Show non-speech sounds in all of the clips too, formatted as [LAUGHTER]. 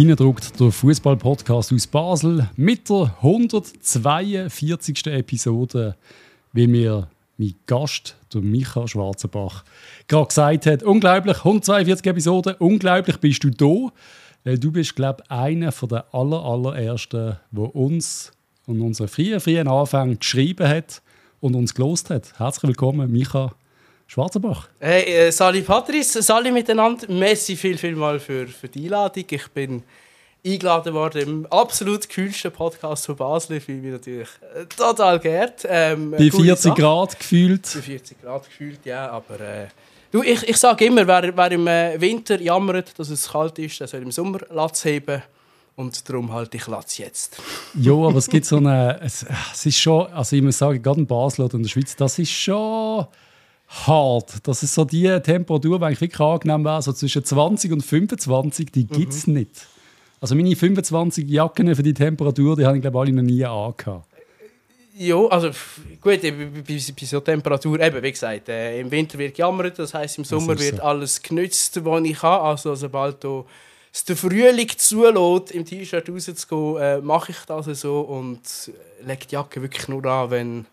Innendruckt der Fußball-Podcast aus Basel mit der 142. Episode, wie mir mein Gast, der Micha Schwarzenbach, gerade gesagt hat. Unglaublich, 142 Episoden, unglaublich bist du da. Weil du bist, glaube ich, einer der aller, allerersten, der uns und unsere frühen, frühen Anfänge geschrieben hat und uns gelost hat. Herzlich willkommen, Micha Schwarzenbach. Hey, äh, Sali Patrice, Sali miteinander. Messi viel, viel mal für, für die Einladung. Ich bin eingeladen worden im absolut kühlsten Podcast von Basel. Ich fühle mich natürlich äh, total geehrt. Ähm, Bei 40 Grad gefühlt. Bei 40 Grad gefühlt, ja. Aber äh, du, ich, ich sage immer, wer, wer im äh, Winter jammert, dass es kalt ist, der soll im Sommer Latz heben. Und darum halte ich Latz jetzt. ja, aber es gibt so eine. Es, es ist schon, also ich muss sagen, gerade in Basel oder in der Schweiz, das ist schon hart. Das ist so die Temperatur, die eigentlich wirklich angenehm wäre. So zwischen 20 und 25, die gibt es mhm. nicht. Also meine 25 Jacken für die Temperatur, die habe ich glaube alle noch nie angehabt. Ja, also gut, bei, bei, so Temperatur, eben, wie gesagt, äh, im Winter wird gejammert, das heißt im Sommer wird so. alles genützt, was ich kann. Also sobald du es der Frühling zulässt, im T-Shirt rauszugehen, äh, mache ich das so und lege die Jacke wirklich nur an, wenn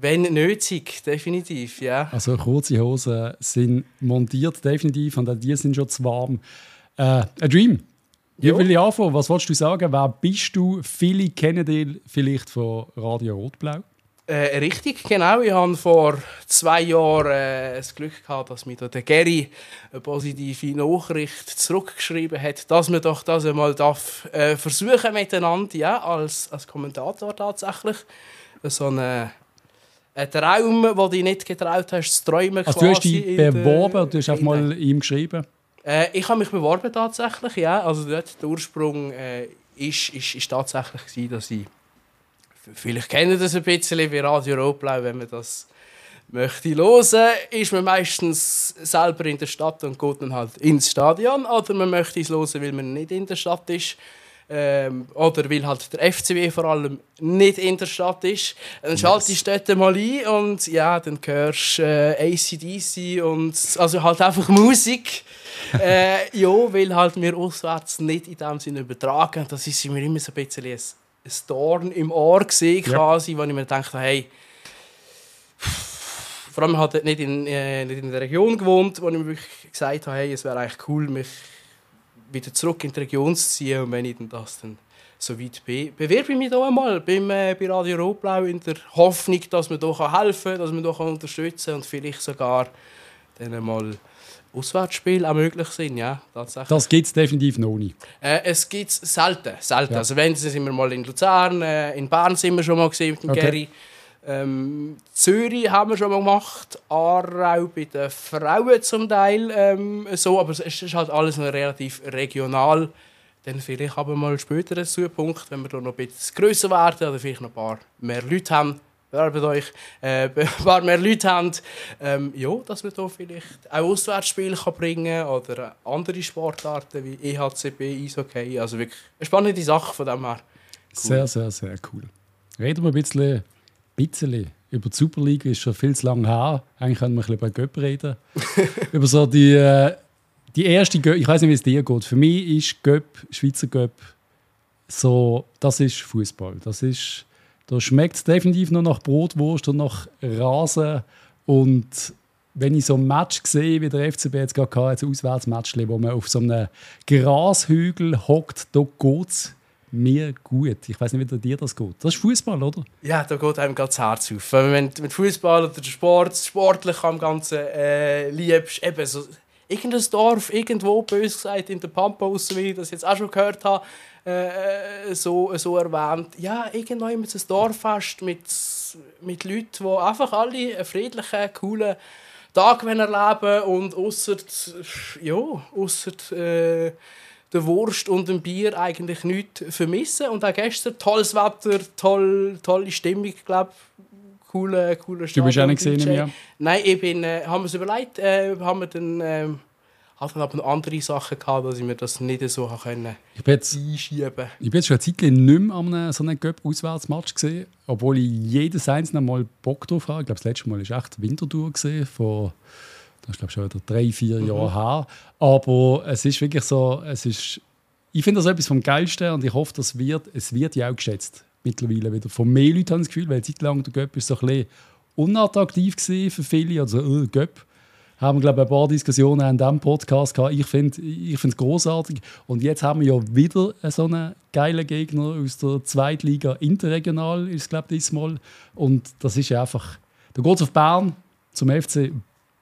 wenn nötig, definitiv, ja. Also kurze Hosen sind montiert, definitiv, und die sind schon zu warm. Äh, ein Dream. Wie will ich anfangen? Was wolltest du sagen? Wer bist du? Viele kennen dich vielleicht von Radio Rotblau. Äh, richtig, genau. Ich habe vor zwei Jahren äh, das Glück gehabt, dass mir der Gary eine positive Nachricht zurückgeschrieben hat, dass man doch das einmal darf, äh, versuchen miteinander, ja, als, als Kommentator tatsächlich. So eine ein Traum, den du dich nicht getraut hast zu träumen. Also du hast dich beworben und du hast auch mal ihm geschrieben? Äh, ich habe mich beworben tatsächlich, ja. Also dort, der Ursprung äh, ist, ist, ist tatsächlich gewesen, dass ich vielleicht kennen das ein bisschen wie Radio Rotblau, wenn man das möchte hören, ist man meistens selber in der Stadt und geht dann halt ins Stadion oder man möchte es hören, weil man nicht in der Stadt ist. Ähm, oder weil halt der FCW vor allem nicht in der Stadt ist. Dann schaltest du dort mal ein und ja, dann hörst du äh, ACDC und also halt einfach Musik. [LAUGHS] äh, ja, weil halt wir auswärts nicht in dem Sinne übertragen. Das ist mir immer so ein bisschen ein, ein Dorn im Ohr gesehen, quasi, ja. wo ich mir dachte, hey, vor allem halt nicht in, äh, nicht in der Region gewohnt, wo ich mir wirklich gesagt habe, hey, es wäre eigentlich cool, mich wieder zurück in die Region zu ziehen. Und wenn ich das dann so weit bin, bewerbe ich mich da einmal beim, äh, bei Radio Rotblau in der Hoffnung, dass man hier helfen kann, dass man hier unterstützen kann und vielleicht sogar dann einmal Auswärtsspiele auch möglich sind, ja, tatsächlich. Das gibt es definitiv noch nicht. Äh, es gibt es selten, selten. Ja. Also wenn, sind wir mal in Luzern, äh, in Bern sind wir schon mal gesehen mit dem okay. Gary. Ähm, Zürich haben wir schon mal gemacht, Aarau bei den Frauen zum Teil ähm, so, aber es ist halt alles noch relativ regional. Dann vielleicht aber mal später ein Zupunkt, wenn wir da noch ein bisschen grösser werden oder vielleicht noch ein paar mehr Leute haben, bewerbt euch, äh, [LAUGHS] ein paar mehr Leute haben, ähm, ja, dass wir da vielleicht auch Auswärtsspiele kann bringen oder andere Sportarten wie EHCB, Eishockey, also wirklich eine spannende Sache von dem her. Cool. Sehr, sehr, sehr cool. Reden wir ein bisschen bisschen. Über die Super League ist schon viel zu lange her. Eigentlich können wir ein bisschen über Göpp reden. [LAUGHS] über so die, äh, die erste Göpp, ich weiß nicht, wie es dir geht. Für mich ist Göpp, Schweizer Göpp, so, das ist Fußball. Das ist, da schmeckt es definitiv nur nach Brotwurst und nach Rasen. Und wenn ich so ein Match sehe, wie der FCB jetzt gerade hatte, ein Auswärtsmatch, wo man auf so einem Grashügel hockt, da geht es mir gut. Ich weiß nicht, wie dir das geht. Das ist Fußball, oder? Ja, da geht einem ganz Herz auf. Wenn du mit Fußball oder Sport, sportlich am Ganzen äh, liebst, eben so irgendein Dorf, irgendwo, bös gesagt, in der Pampa, wie ich das jetzt auch schon gehört habe, äh, so, so erwähnt. Ja, irgendwo immer ein Dorffest mit, mit Leuten, die einfach alle einen friedlichen, coolen Tag erleben und außer ja, ausser, äh, der Wurst und dem Bier eigentlich nichts vermissen. Und auch gestern tolles Wetter, toll, tolle Stimmung, glaube coole, coole Du bist auch nicht gesehen im Nein, ich bin, äh, haben wir es überlegt, äh, haben wir dann, äh, aber noch andere Sachen gehabt, dass ich mir das nicht so können ich bin jetzt, einschieben Ich bin jetzt schon eine Zeit lang nicht mehr an so einem Göpp-Auswärtsmatch gesehen, obwohl ich jedes einzelne Mal Bock drauf habe. Ich glaube, das letzte Mal war echt Winterthur gesehen, vor das ist glaube schon wieder drei, vier mhm. Jahre her. Aber es ist wirklich so, es ist ich finde das etwas vom Geilsten und ich hoffe, das wird, es wird ja auch geschätzt. Mittlerweile wieder. Von mehr Leuten habe ich das Gefühl, weil zeitlang der Göpp ist so ein bisschen unattraktiv gewesen für viele. Also, äh, Göpp. Haben wir, glaube ich, ein paar Diskussionen in diesem Podcast gehabt. Ich finde ich es großartig. Und jetzt haben wir ja wieder so einen geilen Gegner aus der Zweitliga Interregional, ist glaube ich, diesmal. Und das ist einfach. Da geht es auf Bern zum FC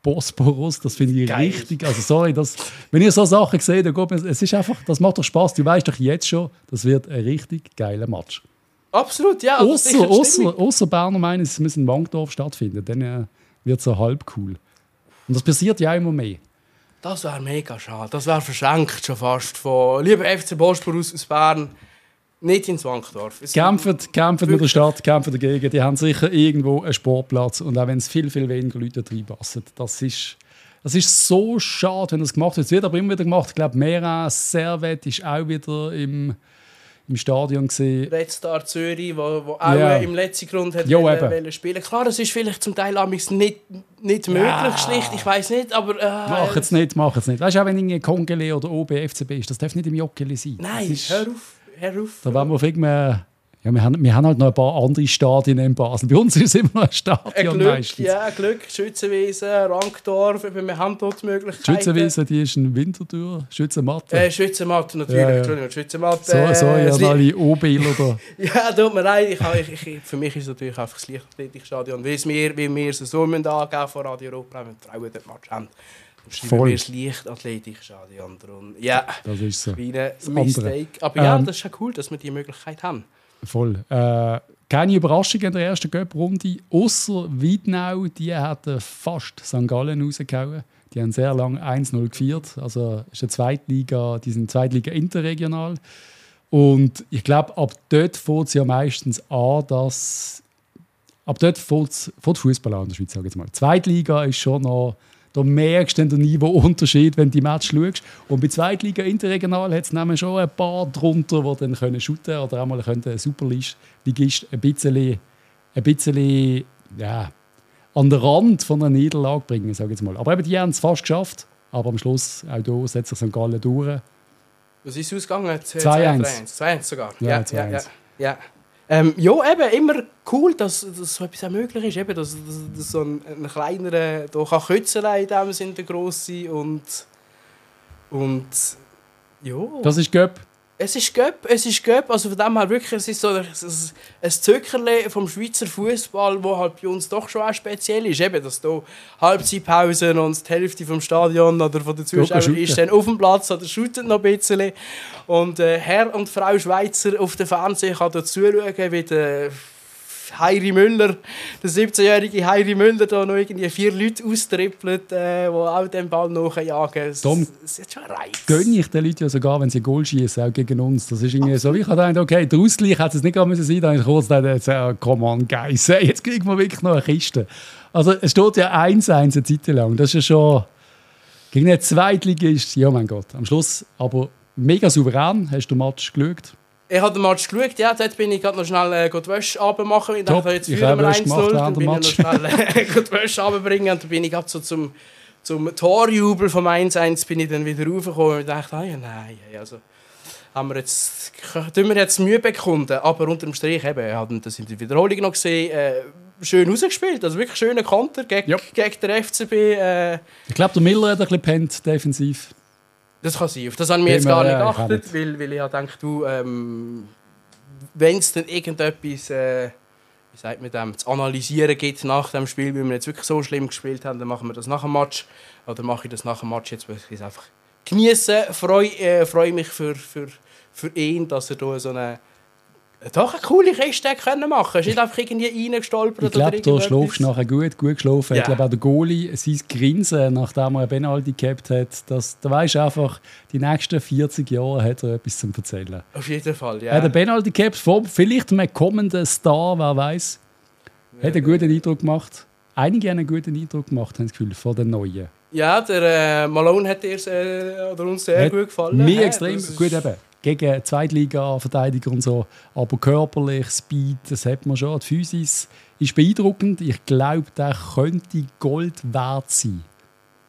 Bosporus, das finde ich Geil. richtig. Also sorry, das, wenn ihr so Sachen seht, dann geht es ist einfach, das macht doch Spaß. Du weißt doch jetzt schon, das wird ein richtig geiler Match. Absolut, ja. Außer, außer, außer Berner meinen, es muss in Wankdorf stattfinden, dann äh, wird es so halb cool. Und das passiert ja immer mehr. Das wäre mega schade. Das wäre verschenkt schon fast von lieber FC Bosporus aus Bern nicht ins Wankdorf. Kämpfen, kämpfen mit der Stadt, kämpfen dagegen. Die haben sicher irgendwo einen Sportplatz. Und auch wenn es viel, viel weniger Leute reinpassen, das ist, das ist so schade, wenn das gemacht wird. Es wird aber immer wieder gemacht. Ich glaube, Mera Servet ist auch wieder im, im Stadion gesehen. Red Star Zürich, wo, wo auch ja. im letzten Grund hat jo, wollen, wollen spielen. Klar, das ist vielleicht zum Teil nicht, nicht möglich, ja. schlicht. Ich weiß nicht, aber äh, mach es nicht, mach es nicht. Weißt du, auch wenn irgendwie Kongele oder OBFCB ist, das darf nicht im Jockeli sein. Nein, hör auf. Herruf. Da werden wir auf irgendwie ja, wir haben, wir haben halt noch ein paar andere Stadien in Basel. Bei uns ist es immer noch ein Stadion ein Glück, meistens. Ja, Glück, Schützenwiese, Rankdorf, wir haben dort Möglichkeiten. Schützenwiese, die ist ein Winterthur, Schützenmatte. Äh, Schützenmatte natürlich, ja, ja. Entschuldigung, Schützenmatte. So, so ja, äh, alle O-Bilder. [LAUGHS] ja, tut mir leid, ich, ich, ich, für mich ist es natürlich einfach das Leichtathletikstadion, weil wir, weil wir es so angeben von Radio Europa, wenn die Frauen dort Match haben. Voll. Wir das Leichtathletikstadion drum. Ja, das ist so. Wie ein Mistake. Aber ja, ähm, das ist ja cool, dass wir diese Möglichkeit haben. Voll. Äh, keine Überraschung in der ersten Göpp-Runde, außer Wiednau, die hatten fast St. Gallen rausgehauen. Die haben sehr lange 1-0 geführt. Also ist eine Zweitliga, die sind Zweitliga interregional. Und ich glaube, ab dort fängt es ja meistens an, dass. Ab dort fängt Fußball an in der Schweiz, sage ich jetzt mal. Zweitliga ist schon noch da merkst du den Niveauunterschied, wenn du die Match schaust. Und bei Zweitliga Interregional hat es schon ein paar drunter, die dann können shooten oder auch mal einen Superligist ein bisschen, ein bisschen ja, an den Rand von einer Niederlage bringen, sage jetzt mal. Aber eben, die haben es fast geschafft. Aber am Schluss, auch hier, setzt sich St. Gallen durch. Was ist ausgegangen? 2-1. 2-1 sogar. Ja, ja, ja, ja, ja. Ähm, ja, eben, immer cool, dass, dass so etwas auch möglich ist. Eben, dass, dass, dass so ein, ein kleinerer da kann Kötzeln in dem Sinne gross sein und, und ja. Das ist Göpp. Es ist Göpp, es ist Göpp, also von dem her wirklich, es ist so ein, ein Zöckerle vom Schweizer Fußball, wo halt bei uns doch schon auch speziell ist, eben, dass da Halbzeitpausen und die Hälfte vom Stadion oder von den Zuschauern ist dann auf dem Platz oder shootet noch ein bisschen. Und äh, Herr und Frau Schweizer auf dem Fernsehen kann da zuschauen, wie der Heiri Müller, der 17-jährige Heiri Müller, da noch irgendwie vier Leute austrippelt, äh, die auch den Ball nachjagen. Tom, das ist schon Reiz. Gönne ich den Leuten ja sogar, wenn sie Goal schießen, auch gegen uns. Das ist irgendwie so, ich habe gedacht, okay, der Ausgleich hätte es nicht sein müssen, dann ich kurz gedacht, äh, come on, guys, jetzt kriegen wir wirklich noch eine Kiste. Also es steht ja 1-1 eine Zeit lang, das ist ja schon... Gegen eine Zweitligist, ja mein Gott, am Schluss aber mega souverän, hast du den Match geschaut? Ich habe den Match geschaut, ja, dort bin ich gerade noch schnell äh, die Wäsche abmachen. Ich dachte, jetzt führen wir 1-0, dann bin ich noch schnell äh, [LAUGHS] die Wäsche abbringen und dann bin ich so zum, zum Torjubel vom 1-1 bin ich dann wieder raufgekommen und dachte, ah, ja, nein, also haben wir jetzt, tun wir jetzt Mühe bekunden, aber unter dem Strich eben, haben das in der Wiederholung noch gesehen, äh, schön rausgespielt, also wirklich schöner Konter gegen, yep. gegen den FCB. Äh. Ich glaube, der Miller hat ein bisschen pennt, defensiv. Das kann sein. Auf das habe ich mir jetzt gar nicht geachtet, weil, weil ich ja denke, du, ähm, wenn es dann irgendetwas, äh, wie sagt man dem, zu analysieren gibt nach dem Spiel, weil wir jetzt wirklich so schlimm gespielt haben, dann machen wir das nach dem Match. Oder mache ich das nach dem Match jetzt, weil ich es einfach genieße. Freue äh, freu mich für, für, für ihn, dass er da so eine doch eine coole Kiste können machen können. nicht einfach irgendwie reingestolpert Ich glaube, du schläfst nachher gut, gut geschlafen. Ja. Ich glaube auch der Goalie, sein Grinsen, nachdem er ein Penalty gehabt hat, dass, da weisst einfach, die nächsten 40 Jahre hat er etwas zu erzählen. Auf jeden Fall, ja. Er hat einen Penalty gehabt, vielleicht einem kommenden Star, wer weiß. Hat einen guten Eindruck gemacht. Einige haben einen guten Eindruck gemacht, haben das Gefühl, von den Neuen. Ja, der äh, Malone hat dir äh, oder uns sehr hat gut gefallen. Mir ja, extrem gut eben gegen Zweitliga-Verteidiger und so. Aber körperlich, Speed, das hat man schon. Die Physis ist beeindruckend. Ich glaube, der könnte Gold wert sein.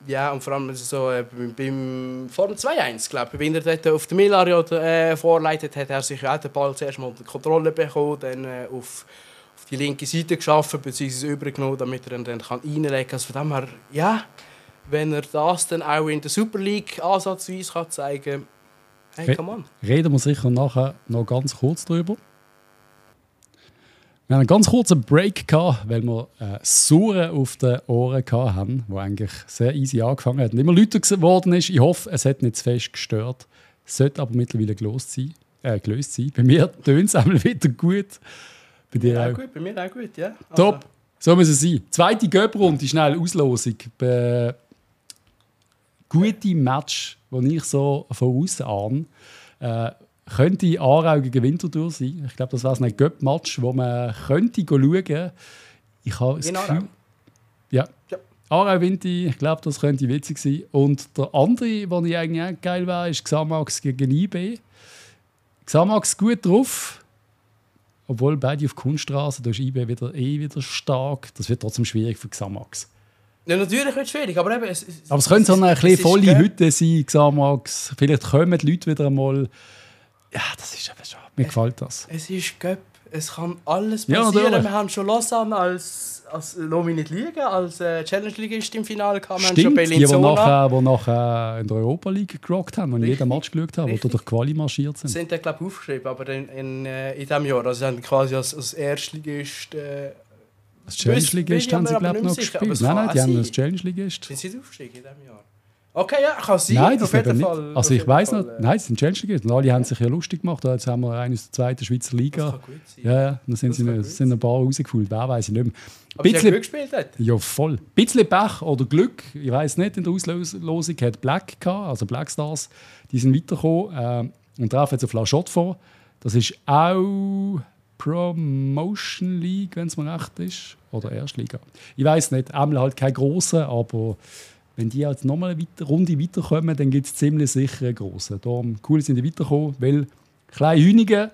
Ja, und vor allem so äh, beim Form 2-1, glaube ich, wenn er dort auf der Milario äh, vorleitet, hat er sich auch den Ball zuerst mal unter Kontrolle bekommen, dann äh, auf, auf die linke Seite geschaffen bzw. übergenommen, damit er ihn dann kann reinlegen kann. Also von dem her, ja, wenn er das dann auch in der Super League ansatzweise kann zeigen kann, hey, come on. Reden wir sicher nachher noch ganz kurz drüber. Wir haben einen ganz kurzen Break gehabt, weil wir äh, Surren auf den Ohren hatten, wo eigentlich sehr easy angefangen hat und immer lauter geworden ist. Ich hoffe, es hat nicht zu fest gestört. Es sollte aber mittlerweile gelöst sein. Äh, gelöst sein. Bei mir [LAUGHS] tönt es einmal wieder gut. Bei dir auch. auch. Gut, bei mir auch gut, ja. Also. Top, so muss es sein. Zweite Göpprunde, schnell Auslosung. Bei gute Match, die ich so von außen an. Äh, könnte Aarau gegen Winterthur sein. Ich glaube, das wäre ein Göpp-Match, wo man könnte schauen Ich habe das Gefühl, ja. ja. Aarau Winti, ich glaube, das könnte witzig sein. Und der andere, den ich eigentlich auch geil wäre, ist Xamax gegen IB. Xamax gut drauf, obwohl beide auf Kunststraße, da ist IB wieder, eh wieder stark. Das wird trotzdem schwierig für Xamax. Ja, natürlich wird es schwierig, aber eben... Es, aber es könnte so eine es, volle Hütte sein, Xamax. Vielleicht kommen die Leute wieder einmal ja, das ist eben schon. Mir gefällt das. Es ist Göpp. Es kann alles passieren. Ja, wir haben schon Lausanne als, als lass mich nicht liegen, als äh, Challenge-Ligist im Finale. Wir Stimmt, haben schon die, die nachher, die nachher in der Europa League gerockt haben und jeden Match geschaut haben, Richtig. die durch Quali marschiert sind. Sind da, glaube ich, aufgeschrieben, aber in, in, äh, in diesem Jahr. Also, sie haben quasi als, als Erstligist... Äh, als Challenge-Ligist haben sie, glaube ich, noch gespielt. Nein, nein, die haben als Challenge-Ligist. Sind sie aufgestiegen in diesem Jahr? Okay, ja, kann sein. Nein, das auf jeden Fall. Nicht. Also ich weiß noch, äh, nein, es sind Challenge gegeben. Alle haben sich ja lustig gemacht. Jetzt haben wir eine aus der zweiten Schweizer Liga. Das kann gut sein. Ja, ja. Dann sind, sie, sind ein paar rausgefühlt. Wer weiß ich nicht mehr. Aber bisschen, Glück gespielt hat? Ja, voll. Ein bisschen Pech oder Glück, ich weiß nicht, in der Auslosung hat Black gehabt, also Black Stars, die sind weitergekommen äh, und treffen jetzt auf La Chaux vor. Das ist auch Promotion League, wenn es mir recht ist. Oder Erstliga. Ich weiß nicht, einmal halt kein grosser, aber wenn die jetzt nochmal eine Runde weiterkommen, dann gibt es ziemlich sicher einen grossen. Darum cool sind die weitergekommen, weil kleine Hühnige,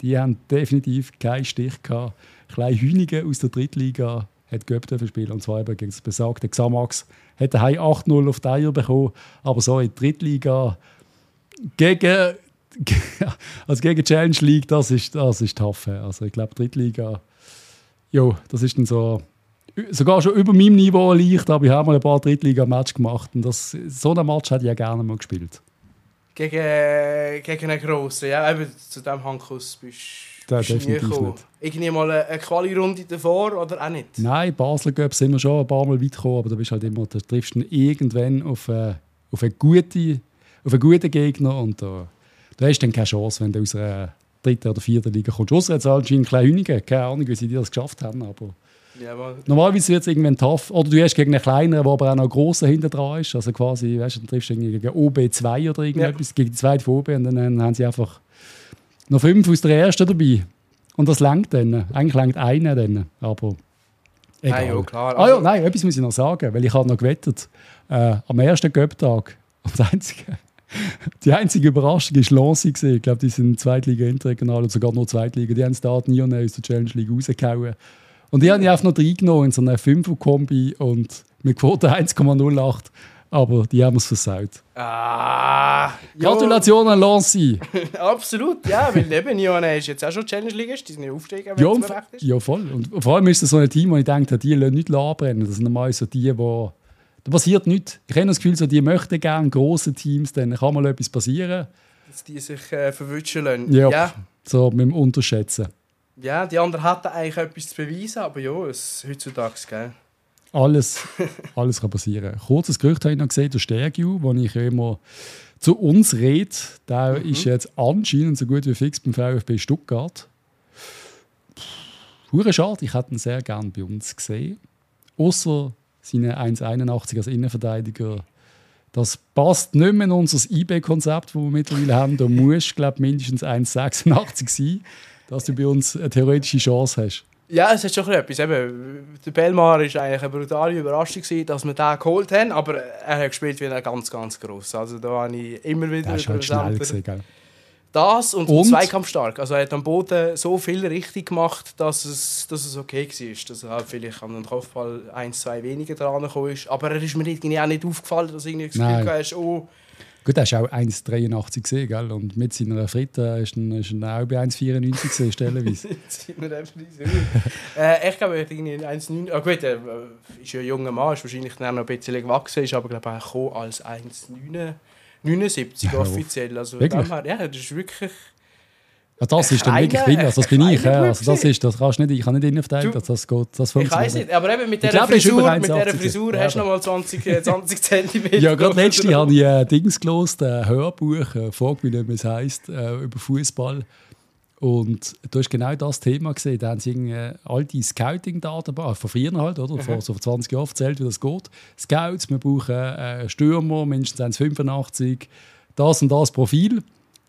die haben definitiv keinen Stich gehabt. Kleine Hühnige aus der Drittliga hat Göpp spielen und zwar eben gegen das besagte Xamax. Hat daheim 8-0 auf die Eier bekommen, aber so in der Drittliga gegen, [LAUGHS] also gegen Challenge League, das ist, das ist tough. Also ich glaube, Drittliga, jo, das ist dann so sogar schon über meinem Niveau leicht, aber ich habe mal ein paar Drittliga-Match gemacht und das, so ein Match hätte ich ja gerne mal gespielt. Gegen, gegen einen Grossen, ja, eben zu diesem Handkuss bist du definitiv nicht. Irgendwie mal eine Quali-Runde davor oder auch nicht? Nein, Basel Cup sind wir schon ein paar Mal weit gekommen, aber da bist halt immer, da triffst du irgendwann auf, äh, auf, eine gute, auf einen guten Gegner und da, da hast du dann keine Chance, wenn du aus einer dritten oder vierten Liga kommst. Außer jetzt anscheinend kleine Hünige, keine Ahnung, wie sie das geschafft haben, aber... Jawohl. Normalerweise wird es irgendwann tough. Oder du hast gegen einen kleineren, der aber auch noch grossen hinten dran ist. Also quasi, weißt du, dann triffst du gegen OB2 oder irgendetwas, ja. gegen die zweite von OB und dann, haben sie einfach noch fünf aus der ersten dabei. Und das lenkt dann. Eigentlich lenkt einer dann. Aber egal. Nein, ja, klar. Also, ah, ja, nein, etwas muss ich noch sagen, weil ich habe noch gewettet. Äh, am ersten Göpptag, das [LAUGHS] einzige, die einzige Überraschung war Lancy. Ich glaube, die sind Zweitliga interregional und sogar nur Zweitliga. Die haben es da nie aus der Challenge League rausgehauen. Und ich habe ihn einfach noch reingenommen in so eine 5er-Kombi und mit Quote 1,08. Aber die haben es versaut. Ah, Gratulation an Lancy. [LAUGHS] Absolut, ja, weil eben Ione ist jetzt auch schon Challenge League, die sind ja aufsteigen, wenn ja, es ist. Ja, voll. Und vor allem ist das so ein Team, wo ich denke, die lassen nicht anbrennen. Das sind normal so die, die da passiert nichts. Ich habe das Gefühl, so, die möchten gerne große Teams, dann kann mal etwas passieren. Dass die sich äh, verwünschen lassen. Ja, ja, so mit dem Unterschätzen. Ja, die anderen hatten eigentlich etwas zu beweisen, aber ja, es heutzutage, gell? Alles, [LAUGHS] alles kann passieren. Kurzes Gerücht habe ich noch gesehen, der Stergiu, wo ich immer zu uns rede, der mhm. ist jetzt anscheinend so gut wie fix beim VfB Stuttgart. Hure schade, ich hätte ihn sehr gerne bei uns gesehen. Außer seine 1,81 als Innenverteidiger. Das passt nicht mehr in unser IB-Konzept, das wir mittlerweile haben. Da muss, glaube mindestens 1,86 sein dass du bei uns eine theoretische Chance hast. Ja, es hat schon etwas. Eben, der Belmar war eigentlich eine brutale Überraschung, dass wir den geholt haben, aber er hat gespielt wie ein ganz, ganz gross. Also da habe ich immer wieder... Er ist halt schnell gewesen, gell? Das und, und? zweikampfstark. Also er hat am Boden so viel richtig gemacht, dass es, dass es okay war. Dass er halt vielleicht an den Kopfball ein, zwei weniger dran ist. Aber er ist mir irgendwie auch nicht aufgefallen, dass irgendwie das Glück hast, oh... Gut, er ist auch 1,83 gesehen, gell? Und mit seiner Fritte ist er, auch bei 1,94 gesehen, stellenweise. [LAUGHS] äh, ich glaube, er hat irgendwie 1,9. Ah, gut, er äh, ist ja ein junger Mann, ist wahrscheinlich noch ein bisschen gewachsen, ist aber glaube ich auch als 1,9. 79 offiziell. Also wirklich? Ja, das ist wirklich. Ja, das ist dann wirklich drin, also das bin ich. Ja. Also das ist, das kannst nicht, ich kann nicht innen verteidigen, dass das geht. Das ich weiß nicht, aber eben mit dieser Frisur, mit dieser Frisur hast du nochmal 20, 20 cm. ja, gerade letztens habe ich äh, Dings gelesen, ein äh, Hörbuch, äh, frag wie es heisst, äh, über Fußball. Und du hast genau das Thema gesehen. Da haben sie irgendwie alte Scouting-Daten von früher halt, oder? Vor so 20 Jahren erzählt, wie das geht. Scouts, wir brauchen äh, Stürmer, mindestens 1,85, das und das Profil.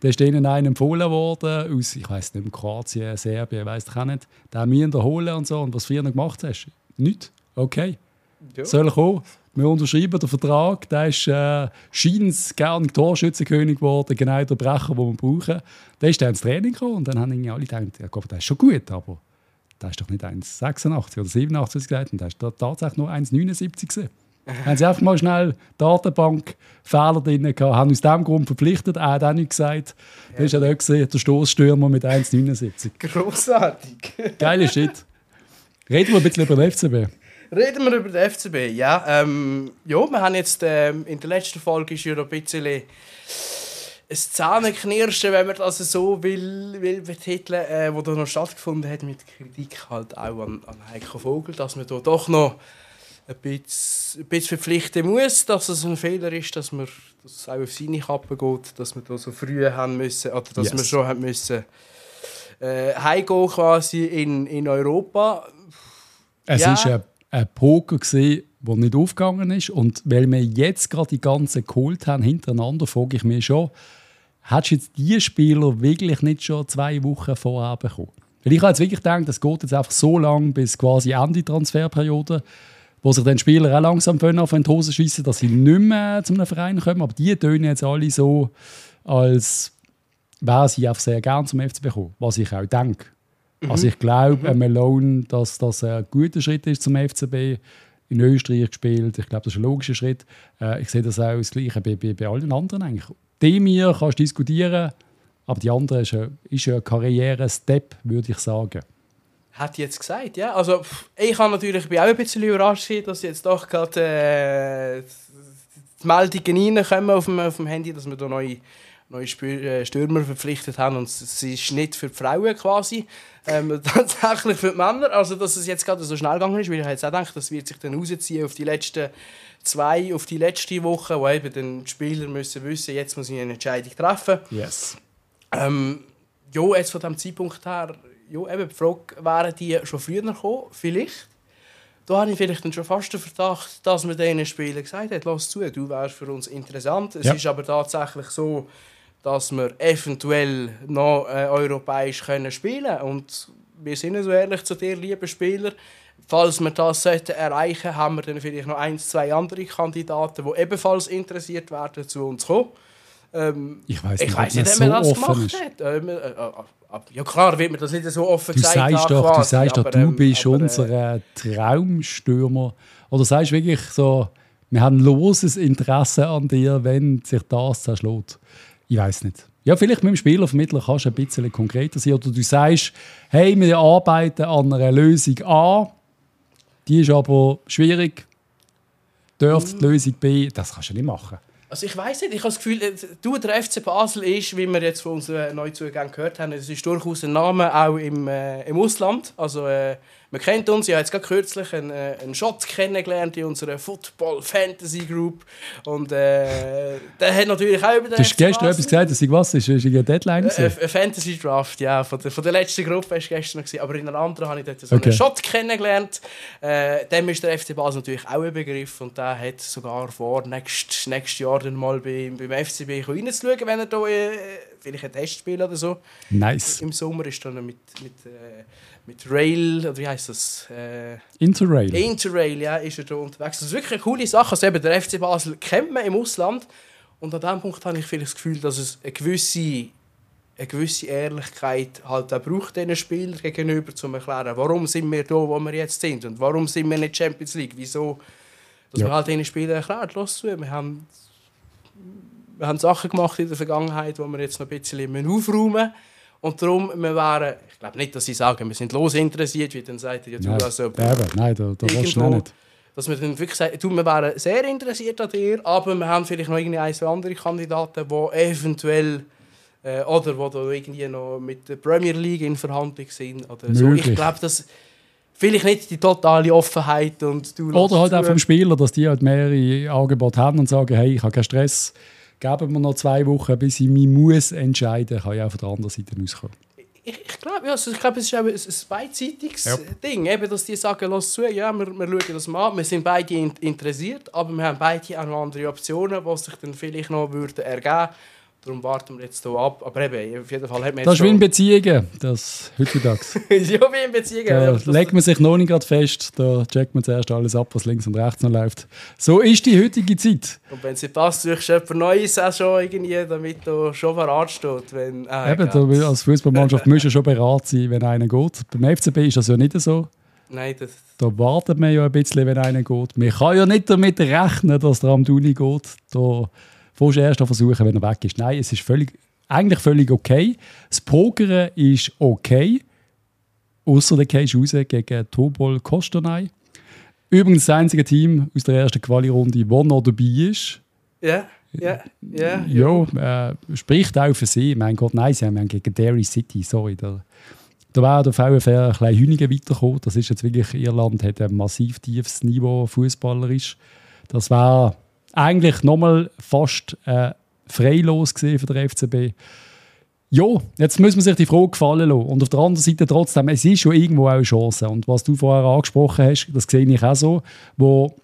Da ist denen einer empfohlen worden, aus, ich weiß nicht, Kroatien, Serbien, weiß ich auch nicht. Den müssen wir holen und so. Und was du früher gemacht hast? Nichts. Okay Ja. soll kommen. Wir unterschreiben den Vertrag. Der ist äh, scheint gern Torschützenkönig geworden, genau der Brecher, den wir brauchen. Der ist dann ins Training gekommen und dann haben irgendwie alle gedacht, ja, Gott, der ist schon gut, aber der ist doch nicht 1,86 oder 87 was gesagt und der ist tatsächlich nur 1,79 gewesen. haben sie einfach mal schnell Datenbank Fehler drin gehabt, haben aus dem Grund verpflichtet, er hat auch nichts gesagt. Da ist ja gesehen, der Stoßstürmer mit 1,79. Grossartig. Geiler Shit. Reden wir ein bisschen über den FCB. Reden wir über den FCB. Ja, ähm, ja wir haben jetzt ähm, in der letzten Folge ist ja ein bisschen ein Zähneknirschen, wenn man das so will, will betiteln, äh, wo da noch stattgefunden hat mit Kritik halt auch an, an Heiko Vogel, dass man da doch noch ein bisschen, ein bisschen verpflichten muss, dass es ein Fehler ist, dass man dass es auch auf seine Kappe geht, dass wir da so früh haben müssen, oder dass Yes. wir schon haben müssen äh, heimgehen quasi in, in Europa. Es Ja. ist ein, ein Poker, gewesen, der nicht aufgegangen ist. Und weil wir jetzt gerade die ganzen geholt haben, hintereinander, frage ich mich schon, hättest du jetzt die Spieler wirklich nicht schon zwei Wochen vorher bekommen? Weil ich habe jetzt wirklich gedacht, das geht jetzt einfach so lang bis quasi Ende Transferperiode, wo sich dann Spieler auch langsam auf die Hose schiessen, dass sie nicht mehr zu einem Verein kommen. Aber die tönen jetzt alle so, als wären sie einfach sehr gern zum FC bekommen, was ich auch denke. Also ich glaube, mhm. Malone, dass das ein guter Schritt ist zum FCB. In Österreich gespielt. Ich glaube, das ist ein logischer Schritt. Äh, ich sehe das auch das Gleiche bei, bei, bei allen anderen eigentlich. Demir kannst du diskutieren, aber die andere ist ein, ist ein Karriere-Step, würde ich sagen. Hat jetzt gesagt, ja. Also, ich habe natürlich bin auch ein bisschen überrascht, dass jetzt doch gerade äh, die Meldungen reinkommen auf dem, auf dem Handy, dass wir da neue, neue äh, Stürmer verpflichtet haben. Und es ist nicht für die Frauen quasi, ähm, [LAUGHS] tatsächlich für die Männer. Also, dass es jetzt gerade so schnell gegangen ist, weil ich jetzt auch gedacht, das wird sich dann rausziehen auf die letzten zwei, auf die letzte Woche, wo eben dann die Spieler müssen wissen, jetzt muss ich eine Entscheidung treffen. Yes. Ähm, ja, jetzt von diesem Zeitpunkt her, ja, eben die Frage, wären die schon früher gekommen? Vielleicht. Da habe ich vielleicht dann schon fast den Verdacht, dass man diesen Spielern gesagt hat, lass zu, du wärst für uns interessant. Es Ja. ist aber tatsächlich so, dass wir eventuell noch äh, europäisch können spielen Und wir sind so ehrlich zu dir, liebe Spieler, falls wir das sollten erreichen haben wir dann vielleicht noch ein, zwei andere Kandidaten, die ebenfalls interessiert werden, zu uns kommen. Ähm, Ich weiß ich nicht, weiß ob nicht, man ob man so das offen gemacht ist. hat. Ähm, äh, ja klar, wird man das nicht so offen Du gesagt sagst doch, du sagst doch, aber, du ähm, bist aber, äh, unser äh, Traumstürmer. Oder sagst wirklich so, wir haben loses Interesse an dir, wenn sich das zerschlägt? Ich weiß nicht. Ja, vielleicht mit dem Spielervermittler kannst du ein bisschen konkreter sein. Oder du sagst, hey, wir arbeiten an einer Lösung A, die ist aber schwierig. Dürft die Lösung B, das kannst du nicht machen. Also ich weiß nicht, ich habe das Gefühl, äh, du, der FC Basel ist, wie wir jetzt von unseren Neuzugängen gehört haben, es ist durchaus ein Name auch im, äh, im Ausland. Also äh, man kennt uns, ich habe jetzt gerade kürzlich einen, äh, einen Schott kennengelernt in unserer Football Fantasy Group und äh, der hat natürlich auch über den Du hast gestern etwas gesagt, dass ich was ist, ist eine Deadline Äh? Ein Fantasy Draft, ja, von der, von der letzten Gruppe hast du gestern noch gesehen. Aber in einer anderen habe ich dort so Okay. einen Shot kennengelernt. Äh, dem ist der FC Basel natürlich auch ein Begriff und der hat sogar vor, nächstes, nächstes Jahr dann mal beim, beim FCB reinzuschauen, wenn er da äh, vielleicht ein Testspiel oder so. Nice. Im Sommer ist dann mit, mit, äh, mit Rail, oder wie heißt das? Äh, Interrail. Interrail, ja, ist er da unterwegs. Das ist wirklich eine coole Sache. Also eben, der FC Basel kennt man im Ausland. Und an diesem Punkt habe ich vielleicht das Gefühl, dass es eine gewisse eine gewisse Ehrlichkeit halt auch braucht diesen Spielern gegenüber, um zu erklären, warum sind wir da, wo wir jetzt sind und warum sind wir nicht Champions League, wieso, dass Ja. man halt diesen Spielern erklärt, los zu, wir haben, wir haben Sachen gemacht in der Vergangenheit, die wir jetzt noch ein bisschen aufräumen müssen und darum, wir wären, ich glaube nicht, dass sie sagen, wir sind losinteressiert, wie dann sagt ihr, ja, du, Nein, also, eben, nein, da, da willst du nicht. dass wir dann wirklich sagen, du, wir wären sehr interessiert an dir, aber wir haben vielleicht noch irgendwie ein, zwei andere Kandidaten, die eventuell äh, oder wo da irgendwie noch mit der Premier League in Verhandlung sind oder so. Möglich. Ich glaube, dass vielleicht nicht die totale Offenheit und du Oder halt auch vom Spieler, dass die halt mehrere Angebote haben und sagen, hey, ich habe keinen Stress, geben wir noch zwei Wochen, bis ich mich muss entscheiden, kann ich auch von der anderen Seite rauskommen. Ich, ich glaube, ja, also ich glaube, es ist auch ein, ein beidseitiges Ja. Ding, eben, dass die sagen, lass zu, ja, wir, wir schauen das mal an, wir sind beide in, interessiert, aber wir haben beide auch noch andere Optionen, die sich dann vielleicht noch würden ergeben Darum warten wir jetzt hier ab. Aber eben, auf jeden Fall hat man Das ist wie in Beziehungen, das heutzutage. [LAUGHS] ja, wie in Beziehungen. Da legt man sich noch nicht gerade fest, da checkt man zuerst alles ab, was links und rechts noch läuft. So ist die heutige Zeit. Und wenn sie passt, suchst du jemand Neues auch schon irgendwie, damit du schon parat steht. Wenn, ah, Eben, da, als Fußballmannschaft [LAUGHS] musst du schon bereit sein, wenn einer geht. Beim FCB ist das ja nicht so. Nein, das, Da wartet man ja ein bisschen, wenn einer geht. Man kann ja nicht damit rechnen, dass der am Duni geht. Da musst du erst noch versuchen, wenn er weg ist. Nein, es ist völlig, eigentlich völlig okay. Das Pokern ist okay. Außer der Case raus gegen Tobol Kostonai. Übrigens das einzige Team aus der ersten Quali-Runde, das noch dabei ist. ja, ja, ja. Ja, äh, spricht auch für sie. Mein Gott, nein, sie haben gegen Derry City, sorry. Da, da wäre der VfR ein bisschen Hünigen weitergekommen. Das ist jetzt wirklich, Irland hat ein massiv tiefes Niveau fußballerisch. Das war eigentlich nochmal fast äh, freilos gesehen für den FCB. Ja, jetzt muss man sich die Frage gefallen lassen. Und auf der anderen Seite trotzdem, es ist schon irgendwo auch eine Chance. Und was du vorher angesprochen hast, das sehe ich auch so, wo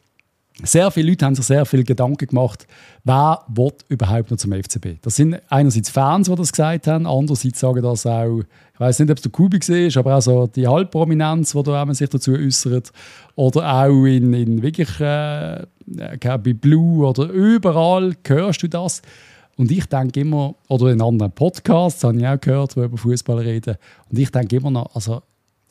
sehr viele Leute haben sich sehr viel Gedanken gemacht, wer will überhaupt noch zum FCB. Das sind einerseits Fans, die das gesagt haben, andererseits sagen das auch, ich weiß nicht, ob es der Kubi war, aber auch so die Halbprominenz, die da sich dazu äußert, oder auch in, in wirklich äh, bei Blue oder überall hörst du das. Und ich denke immer, oder in anderen Podcasts habe ich auch gehört, die über Fußball reden, und ich denke immer noch, also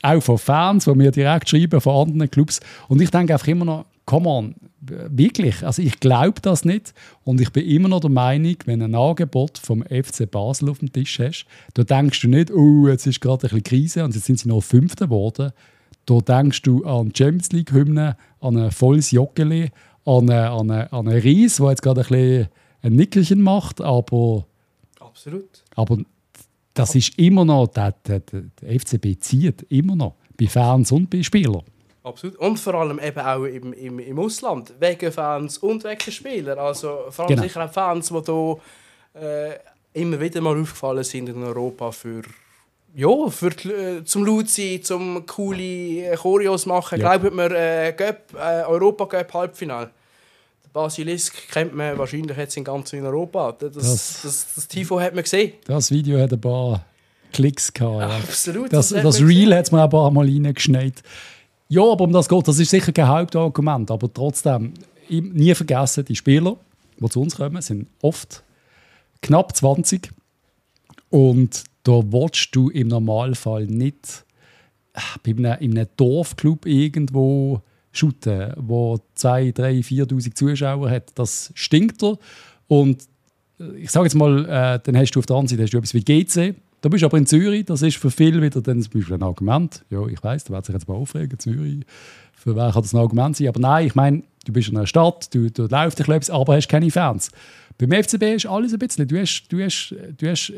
auch von Fans, die mir direkt schreiben, von anderen Clubs. Und ich denke einfach immer noch, come on, wirklich, also ich glaube das nicht. Und ich bin immer noch der Meinung, wenn du ein Angebot vom FC Basel auf dem Tisch hast, da denkst du nicht, oh, jetzt ist gerade ein bisschen Krise und jetzt sind sie noch Fünfter geworden. Da denkst du an Champions League-Hymne, an ein volles Joggeli, an an an einen Ries, der jetzt gerade ein bisschen ein Nickelchen macht, aber Absolut. aber das ist immer noch, der, der, der FCB zieht immer noch, bei Fans und bei Spielern. Absolut. Und vor allem eben auch im, im, im Ausland. Wegen Fans und wegen Spielern. Also vor allem Genau. sicher auch Fans, die hier äh, immer wieder mal aufgefallen sind in Europa für ja, für die, äh, zum laut sein, zum coole äh, Choreos machen. Ja. Glaubt mir, äh, äh, Europa Cup Halbfinale. Basilisk kennt man wahrscheinlich jetzt in ganz Europa. Das, das, Das- das, Tifo hat man gesehen. Das Video hat ein paar Klicks gehabt. Ja. Absolut. Das, das man Reel hat mir ein paar Mal reingeschneit. Ja, aber um das geht, das ist sicher kein Hauptargument. Aber trotzdem, nie vergessen, die Spieler, die zu uns kommen, sind oft knapp 20. Und da willst du im Normalfall nicht äh, bei einem, in einem Dorfclub irgendwo shooten, wo 2, 3, 4'000 Zuschauer hat. Das stinkt er. Und äh, ich sage jetzt mal, äh, dann hast du auf der anderen Seite hast du etwas wie GC. Da bist du aber in Zürich, das ist für viele wieder dann zum Beispiel ein Argument. Ja, ich weiß, da wird sich jetzt mal aufregen, Zürich. Für wen kann das ein Argument sein? Aber nein, ich meine, du bist in einer Stadt, du, du läufst dich etwas, aber hast keine Fans. Beim FCB ist alles ein bisschen. Du hast, du hast, du hast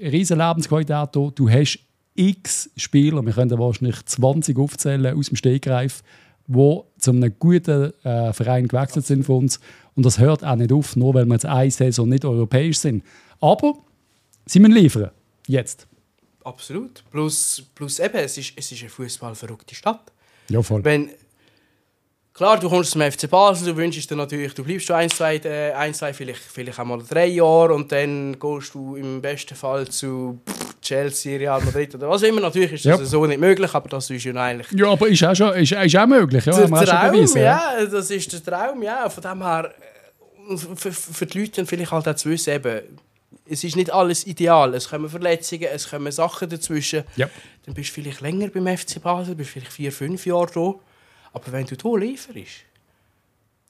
eine riesen Lebensqualität. Du hast x Spieler, wir können wahrscheinlich 20 aufzählen aus dem Stegreif, die zu einem guten äh, Verein gewechselt sind von uns. Und das hört auch nicht auf, nur weil wir jetzt eine Saison nicht europäisch sind. Aber sie müssen liefern. Jetzt. Absolut. Plus, plus eben, es ist, es ist eine fußballverrückte Stadt. Ja, voll. Wenn, klar, du kommst zum FC Basel, du wünschst dir natürlich, du bleibst schon ein, zwei, äh, ein, zwei vielleicht, vielleicht einmal drei Jahre und dann gehst du im besten Fall zu pff, Chelsea, Real Madrid oder was immer. Natürlich ist das Ja. so nicht möglich, aber das ist ja eigentlich Ja, aber ist auch, schon, ist, ist auch möglich. Ja, der schon Traum, bewiesen, ja, das ist der Traum, ja. Von dem her, für, für die Leute vielleicht halt auch zu wissen, eben, es ist nicht alles ideal. Es kommen Verletzungen, es kommen Sachen dazwischen. Ja. Dann bist du vielleicht länger beim FC Basel, bist vielleicht vier, fünf Jahre da. Aber wenn du hier lieferst,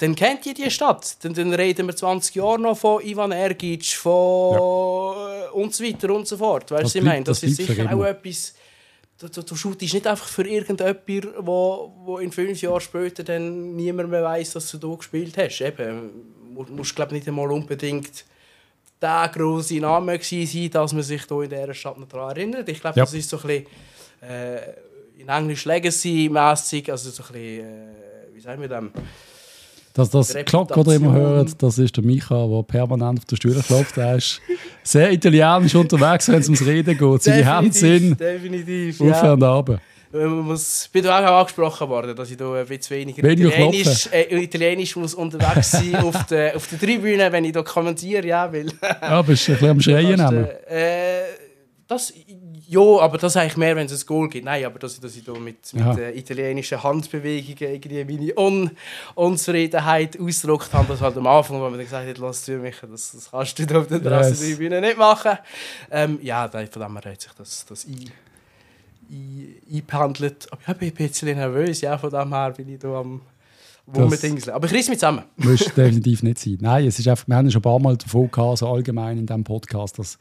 dann kennt ihr die Stadt. Dann, dann reden wir 20 Jahre noch von Ivan Ergic, von ja. und so weiter und so fort. Weißt du, ich meine, das, das ist sicher auch immer. etwas. Du, du, du shootest nicht einfach für irgendjemanden, wo, wo in fünf Jahren später dann niemand mehr weiß, dass du hier gespielt hast. Eben, mu- musst glaube nicht einmal unbedingt der grosse Name sein, dass man sich hier in dieser Stadt noch daran erinnert. Ich glaube, Ja. das ist so ein bisschen äh, in Englisch Legacy-mässig, also so ein bisschen, äh, wie sagen wir das? Das, das das ihr immer hört, das ist der Micha, der permanent auf der Stühle klopft. Er ist sehr italienisch unterwegs, wenn es ums Reden geht. Seine Hände sind definitiv. auf Ja. und runter. Man muss, bin auch angesprochen worden, dass ich da ein bisschen weniger Weniger Italienisch, äh, Italienisch muss unterwegs sein auf der, auf der Tribüne, wenn ich da kommentiere, ja, weil... Ja, bist ein bisschen am [LAUGHS] Schreien. Das, nehmen. äh, das, ja, aber das eigentlich mehr, wenn es ein Goal gibt. Nein, aber dass ich, dass ich da mit, mit äh, italienischen Handbewegungen irgendwie meine Un Unzufriedenheit ausgedrückt habe. Das halt am Anfang, wo man dann gesagt hat, lass zu mich, das, das kannst du da auf der Yes. Terrassentribüne nicht machen. Ähm, ja, da- von dem her hat sich das, das ein, ein, eingependelt. Aber ich bin ein bisschen nervös, ja, von dem her bin ich da am Wummerdingseln. Aber ich reiss mich zusammen. Muss definitiv nicht sein. Nein, es ist einfach, wir haben ja schon ein paar Mal davon gehabt, so allgemein in diesem Podcast, dass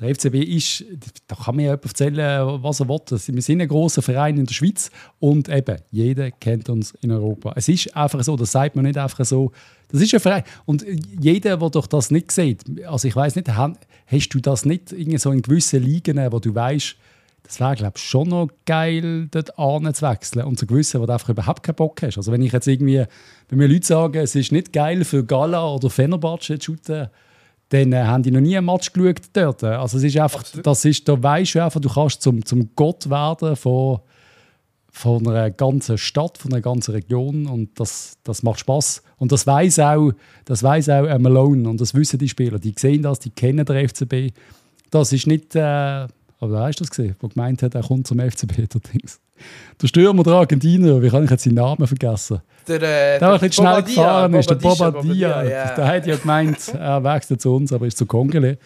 der FCB ist, da kann mir jemand erzählen, was er will. Wir sind ein grosser Verein in der Schweiz und eben, jeder kennt uns in Europa. Es ist einfach so, das sagt man nicht einfach so. Das ist ein Verein. Und jeder, der doch das nicht sieht, also ich weiß nicht, hast du das nicht irgendwie so in gewissen Ligen, wo du weißt, das wäre, glaube ich, schon noch geil, dort anzuwechseln. Und zu gewissen, wo du einfach überhaupt keinen Bock hast. Also wenn ich jetzt irgendwie, wenn mir Leute sagen, es ist nicht geil für Gala oder Fenerbahce zu shooten, dann äh, haben die noch nie ein Match geschaut dort. Also es ist einfach, Absolut. das ist, da weißt du einfach, du kannst zum, zum Gott werden von, von einer ganzen Stadt, von einer ganzen Region und das, das macht Spaß und das weiß auch, das weiß auch äh, Malone und das wissen die Spieler, die sehen das, die kennen den FCB. Das ist nicht, äh, aber hast du das gesehen, wo gemeint hat, er kommt zum FCB, der Dings. Der Stürmer der Argentinier, wie kann ich jetzt seinen Namen vergessen? Der, äh, Der, der ein bisschen schnell Bobadilla, gefahren ist, der Bobadilla, ja. Der hat ja gemeint, er wechselt zu uns, aber ist zu Kongele.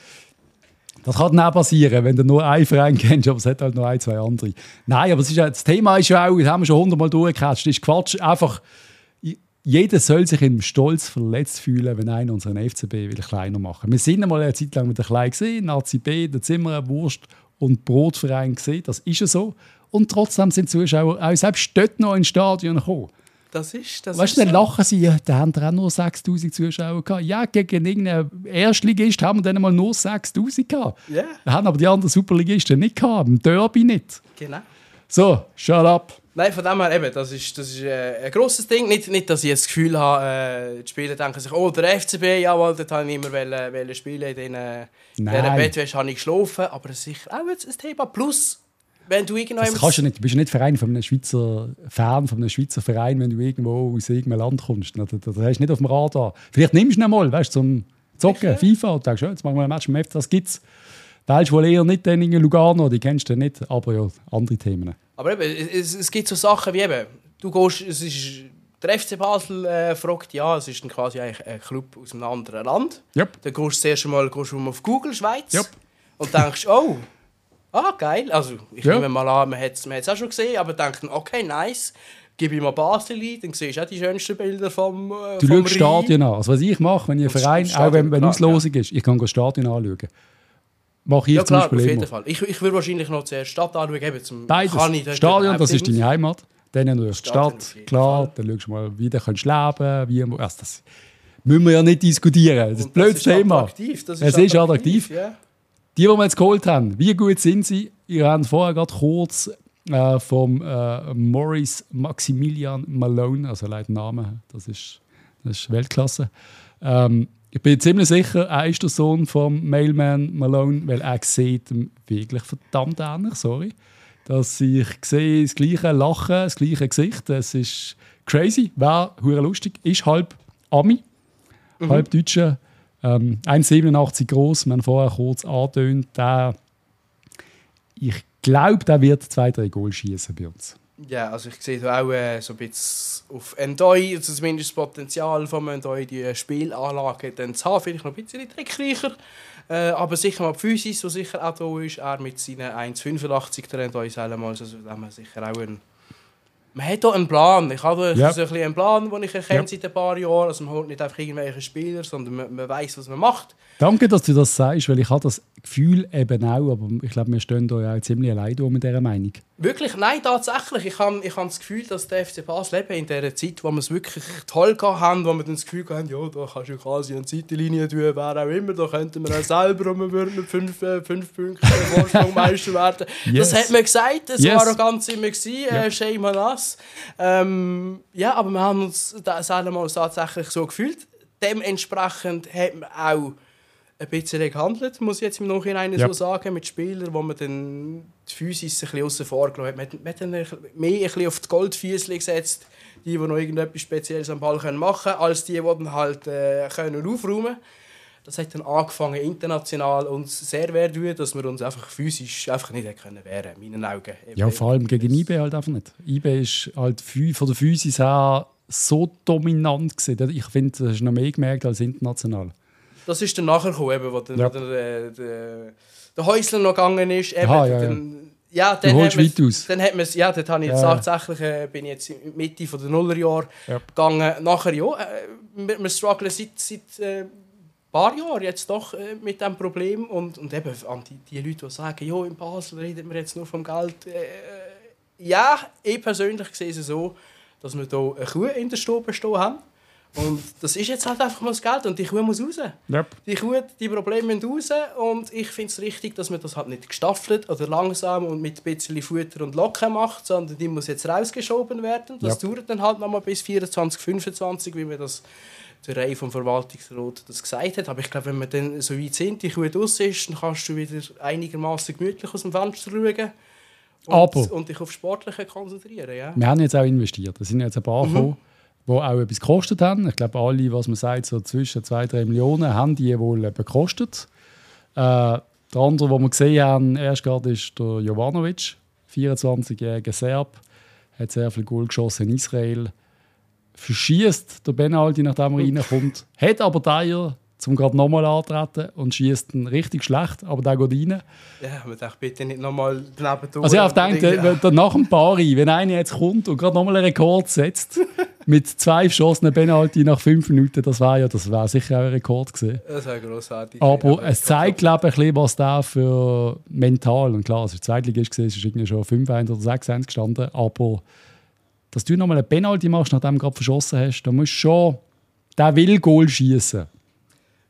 Das kann dann auch passieren, wenn du nur einen Verein kennst, aber es hat halt noch ein, zwei andere. Nein, aber es ist ja, das Thema ist ja auch, das haben wir schon hundertmal durchgecatcht, ist Quatsch. Einfach, jeder soll sich im Stolz verletzt fühlen, wenn einer unseren FCB will kleiner machen Wir sind einmal eine Zeit lang mit der Klein gesehen, Nazi B, da sind wir ein Wurst- und Brotverein gesehen, das ist ja so. Und trotzdem sind Zuschauer auch selbst dort noch ins Stadion gekommen. Das ist, das Weißt du, dann so. lachen sie, ja, da haben wir auch nur 6000 Zuschauer gehabt. Ja, gegen irgendeinen Erstligist haben wir dann mal nur 6000 gehabt. Ja, Da haben aber die anderen Superligisten nicht gehabt, im Derby nicht. genau. So, shut up. Nein, von dem her eben, das ist, das ist äh, ein grosses Ding. Nicht, nicht, dass ich das Gefühl habe, äh, die Spieler denken sich, oh, der FCB, jawohl, dort habe ich immer wollen, wollen spielen, in diesen- in dieser. Bettwäsche habe ich geschlafen, aber es ist sicher auch jetzt ein Thema. Plus, wenn du irgendwann... Das kannst du nicht. Du bist nicht Verein von einem Schweizer Fan von einem Schweizer Verein, wenn du irgendwo aus irgendeinem Land kommst. Das, das, hast du nicht auf dem Radar. Vielleicht nimmst du ihn mal, weißt du, zum Zocken, FIFA, und denkst, jetzt machen wir ein Match dem FC, das gibt's. Wählst wohl eher nicht den in Lugano, die kennst du nicht, aber ja, andere Themen. Aber eben, es, es gibt so Sachen wie eben, du gehst, es ist, der FC Basel äh, fragt, ja, es ist dann quasi eigentlich ein Club aus einem anderen Land. Yep. Dann gehst du zuerst einmal gehst du mal auf Google Schweiz Yep. und denkst, oh, ah, geil. Also, ich Ja. nehme mal an, man hat es auch schon gesehen, aber denkst dann, okay, nice. Gib ihm mal Basel ein, dann siehst du auch die schönsten Bilder vom, äh, Du vom schaust Rhein. Stadien an. Also was ich mache, wenn ich einen das Verein, auch wenn, wenn Auslosung ist, ich kann das Stadion anschauen. Mache ich Ja zum klar, auf Beispiel jeden immer. Fall. Ich, ich würde wahrscheinlich noch zuerst Stadt anschauen. Eben zum Beides. Dort Stadion, das ist deine Heimat. Dann schaust du die auf Stadt, klar. Dann schaust du mal, wie du kannst leben wie also das müssen wir ja nicht diskutieren. Das ist ein blödes Thema. attraktiv, das Es ist attraktiv. Ja. Die, die wir jetzt geholt haben, wie gut sind sie? Ihr habt vorher gerade kurz äh, vom äh, Maurice Maximilian Malone, also leider Name, das ist, das ist Weltklasse. Ähm, ich bin ziemlich sicher, er ist der Sohn vom Mailman Malone, weil er sieht ihm wirklich verdammt ähnlich, sorry. Dass ich sehe das gleiche Lachen, das gleiche Gesicht, das ist crazy, wäre hure lustig, ist halb Ami, halb Deutscher. Ähm, 1,87 groß, man vorher kurz angetönt. Der, ich glaube, der wird zwei, drei Goal schießen bei uns. ja, also ich sehe da auch äh, so ein bisschen auf Endoi, also zumindest das Potenzial von Endoi, die Spielanlage dann zu haben, vielleicht noch ein bisschen trickreicher. Äh, aber sicher mal Physis, die sicher auch da ist. Er mit seinen 1,85 Trend uns einmal, also da haben wir sicher auch einen man hat hier einen Plan. Ich habe yep. so ein einen Plan, den ich erkenne seit ein paar Jahren. Also man holt nicht einfach irgendwelche Spieler, sondern man, man weiß, was man macht. Danke, dass du das sagst, weil ich habe das Gefühl eben auch, aber ich glaube, wir stehen da ja auch ziemlich allein mit dieser Meinung. Wirklich? Nein, tatsächlich. Ich habe ich hab das Gefühl, dass der FC Basel eben in dieser Zeit, wo wir es wirklich toll haben, wo wir dann das Gefühl haben, ja, da kannst du quasi eine Seitenlinie tun, wer auch immer, da könnten wir auch selber und wir würden mit fünf, äh, fünf Punkten Vorsprung Meister werden. [LAUGHS] yes. Das hat man gesagt, das yes. war auch ganz immer gewesen, äh, shame on us. Ähm, ja, aber wir haben uns das einmal tatsächlich so gefühlt. Dementsprechend hat man auch ein bisschen gehandelt, muss ich jetzt im Nachhinein ja. so sagen, mit Spielern, wo man dann die Physis ein bisschen außen vor gelassen hat. Man hat dann mehr ein bisschen auf die Goldfüße gesetzt, die, die noch irgendetwas Spezielles am Ball machen können, als die, die dann halt äh, können aufräumen können. Das hat dann angefangen international uns sehr weh dass wir uns einfach physisch einfach nicht können wehren in meinen Augen. Ja, vor allem gegen IB halt einfach nicht. IB ist halt von der Physis her so dominant gewesen. Ich finde, das ist noch mehr gemerkt als international. Das ist dann nachher gekommen, wo der, ja. der, der, der Häusler noch gegangen ist. Eben, Aha, ja, dann, ja. dann du holst weit aus. Dann hat man ja, dort habe ich jetzt tatsächlich, äh, bin ich jetzt in die Mitte der Nullerjahre ja. gegangen. Nachher, ja, äh, wir, wir strugglen seit, seit äh, paar Jahren jetzt doch äh, mit diesem Problem. Und, und eben an die, die Leute, die sagen, ja, in Basel reden wir jetzt nur vom Geld. Äh, ja, ich persönlich sehe es so, dass wir hier eine Kuh in der Stube stehen haben. Und das ist jetzt halt einfach mal das Geld und die Kuh muss raus. Yep. Die Kuh, die Probleme müssen raus und ich finde es richtig, dass man das halt nicht gestaffelt oder langsam und mit ein bisschen Futter und Locken macht, sondern die muss jetzt rausgeschoben werden. Das yep. dauert dann halt noch mal bis 24, 25, wie wir das der Reihe vom Verwaltungsrat das gesagt hat. Aber ich glaube, wenn wir dann so weit sind, die Kuh raus ist, dann kannst du wieder einigermaßen gemütlich aus dem Fenster schauen. Und, Aber, und dich auf Sportliche konzentrieren. Ja. Wir haben jetzt auch investiert. Da sind jetzt ein paar mhm die auch etwas gekostet haben. Ich glaube, alle, was man sagt, so zwischen 2 3 Millionen, haben die wohl gekostet. Äh, der andere, den wir gesehen haben, erst gerade ist der Jovanovic, 24-jähriger Serb, hat sehr viel Goal geschossen in Israel. Verschießt der Benaldi, nachdem er reinkommt. Hat aber Dyer zum gerade nochmal antreten und schießt ihn richtig schlecht, aber der geht rein. Ja, man darf bitte nicht nochmal daneben Also ich habe gedacht, ja. nach dem Pari, wenn einer jetzt kommt und gerade nochmal einen Rekord setzt, [LAUGHS] mit zwei verschossenen Penalty nach fünf Minuten, das wäre ja, das wäre sicher auch ein Rekord gewesen. Das wäre großartig. Aber es zeigt, glaube ich, was da für mental, und klar, es war Zweitligist, es ist irgendwie schon 5-1 oder 6-1 gestanden, aber dass du nochmal eine Penalty machst, nachdem du gerade verschossen hast, da musst du schon, der will Goal schießen.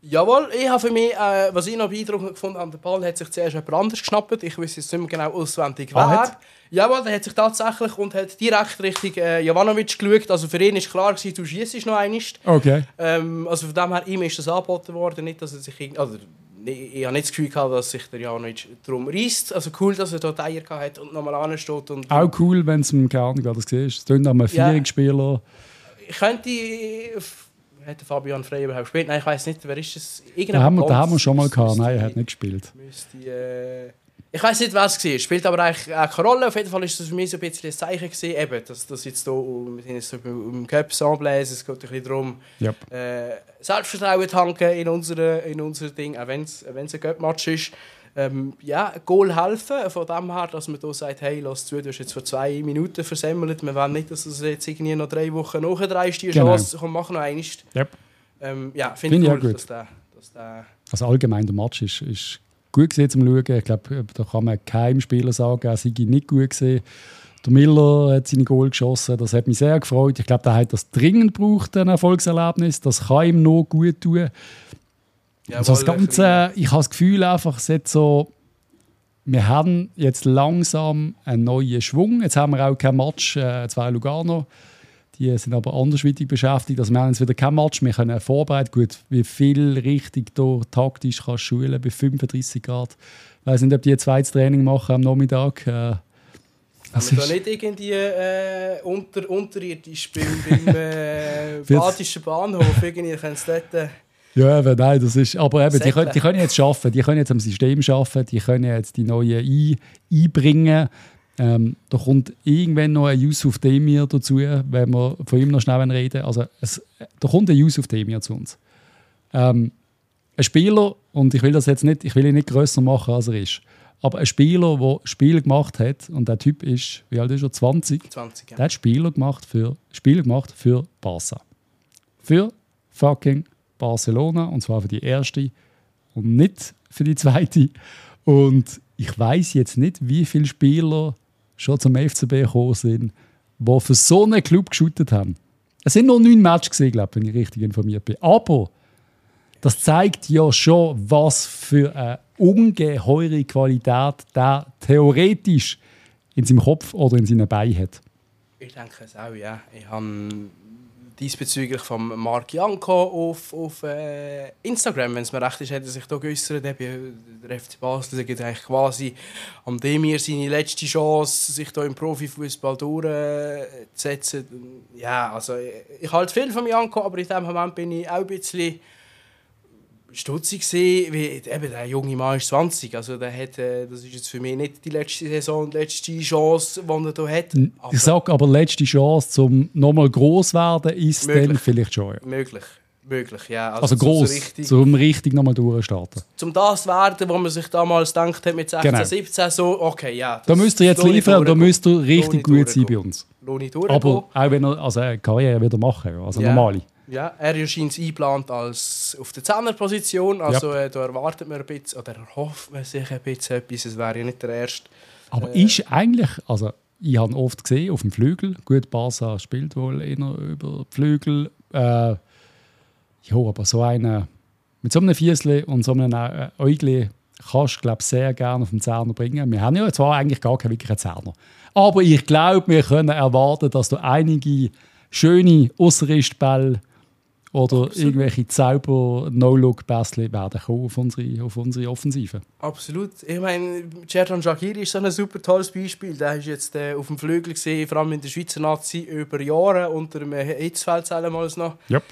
Jawohl, ich habe für mich, äh, was ich noch beeindruckend gefunden habe, der Ball hat sich zuerst jemand anders geschnappt. Ich weiß jetzt nicht mehr genau auswendig ah, wer. Jawohl, der hat sich tatsächlich und hat direkt Richtung äh, Jovanovic geschaut. Also für ihn war klar, gewesen, du schießt noch einmal. Okay. Ähm, also von dem her, ihm ist das angeboten worden, nicht, dass er sich... Also, ich, habe nicht das Gefühl gehabt, dass sich der Janovic darum reißt. Also cool, dass er dort Eier hat und nochmal ansteht. Und, Auch cool, wenn es im Kern gerade siehst. Es klingt einem Vierungsspieler. Ich könnte hat Fabian Frey überhaupt gespielt? Nein, ich weiß nicht, wer ist das? Da haben, wir, haben wir schon mal gehabt. Nein, er hat nicht gespielt. Müsste, äh, ich weiß nicht, was es war. Spielt aber eigentlich auch keine Rolle. Auf jeden Fall war das für mich so ein bisschen ein Zeichen gewesen, eben, dass das jetzt hier, wir sind jetzt so im Cup Ensemble, es geht ein bisschen darum, yep. äh, Selbstvertrauen tanken in unser in unser Ding, auch wenn es ein Cup-Match ist ähm, ja, Goal helfen. Von dem her, dass man hier sagt, hey, lass zu, du hast jetzt vor zwei Minuten versemmelt. Wir wollen nicht, dass du jetzt irgendwie noch drei Wochen nachdreist, die genau. Chance. Komm, mach noch eines. Yep. Ähm, ja, finde find ich cool, dass der, dass der... Also allgemein, der Match ist, ist gut gesehen zum Schauen. Ich glaube, da kann man keinem Spieler sagen, er sei nicht gut gesehen. Der Miller hat seine Goal geschossen, das hat mich sehr gefreut. Ich glaube, der hat das dringend braucht, ein Erfolgserlebnis. Das kann ihm noch gut tun. Ja, also das Ganze, ich habe das Gefühl einfach, es so, wir haben jetzt langsam einen neuen Schwung. Jetzt haben wir auch kein Match, äh, zwei Lugano. Die sind aber andersweitig beschäftigt. Also wir haben jetzt wieder kein Match, wir können vorbereiten. Gut, wie viel richtig da taktisch kannst du schulen bei 35 Grad. Ich weiß nicht, ob die ein zweites Training machen am Nachmittag. Äh, das Aber da nicht irgendwie äh, unter, unterirdisch beim, beim äh, [LAUGHS] Badischen Bahnhof. Irgendwie können sie dort... Äh ja, aber nein, das ist. Aber eben, die können, die können jetzt arbeiten, die können jetzt am System arbeiten, die können jetzt die neuen ein, einbringen. Ähm, da kommt irgendwann noch ein Yusuf Demir dazu, wenn wir von ihm noch schnell reden. Also es, da kommt ein Yusuf Demir zu uns. Ähm, ein Spieler, und ich will das jetzt nicht, ich will ihn nicht grösser machen, als er ist, aber ein Spieler, der Spiel gemacht hat, und der Typ ist, wie alt ist er, 20? 20, ja. Der hat Spieler gemacht für, Spiele gemacht für Barca. Für fucking Barcelona, und zwar für die erste und nicht für die zweite. Und ich weiß jetzt nicht, wie viele Spieler schon zum FCB gekommen sind, die für so einen Club geschootet haben. Es sind nur neun Matches glaube wenn ich richtig informiert bin. Aber das zeigt ja schon, was für eine ungeheure Qualität der theoretisch in seinem Kopf oder in seinen Beinen hat. Ich denke es auch, ja. Ich habe diesbezüglich von Marc Janko auf, auf äh, Instagram, wenn es mir recht ist, hat er sich da geäußert, der FC Basel sagt eigentlich quasi an dem hier seine letzte Chance, sich da im Profifußball durchzusetzen. Ja, also ich, ich halte viel von Janko, aber in dem Moment bin ich auch ein bisschen stutzig gesehen, wie eben der junge Mann ist 20, also der hat, äh, das ist jetzt für mich nicht die letzte Saison, die letzte Chance, die er hier hat. Aber ich sage aber, letzte Chance, zum nochmal groß werden, ist möglich. dann vielleicht schon. Ja. Möglich. Möglich, ja. Also, also groß, so richtig, zum richtig nochmal durchstarten. Zum das werden, wo man sich damals gedacht hat mit 16, genau. 17, so, okay, ja. Da müsst ihr jetzt liefern und da müsst ihr richtig gut sein bei uns. Aber auch wenn er also eine Karriere wieder machen, also ja. normale. Ja, er ist eingeplant als auf der Zehnerposition. Also ja. äh, da erwartet man ein bisschen, oder erhofft man sich ein bisschen etwas. Es wäre ja nicht der erste. Aber äh, ist eigentlich, also ich habe oft gesehen auf dem Flügel, gut, Barca spielt wohl eher über Flügel. Äh, ja, aber so eine mit so einem Fiesle und so einem äh, Äugle kannst du, glaube sehr gerne auf den Zerner bringen. Wir haben ja zwar eigentlich gar keinen wirklichen Zerner. Aber ich glaube, wir können erwarten, dass du einige schöne Ausrüstbälle oder Absolut. irgendwelche Zauber-No-Look-Bässli werden kommen auf unsere, auf unsere Offensive. Absolut. Ich meine, Cerdan Shakiri ist so ein super tolles Beispiel. Der ist jetzt äh, auf dem Flügel gesehen, vor allem in der Schweizer Nazi, über Jahre unter dem Hitzfeld noch. Yep.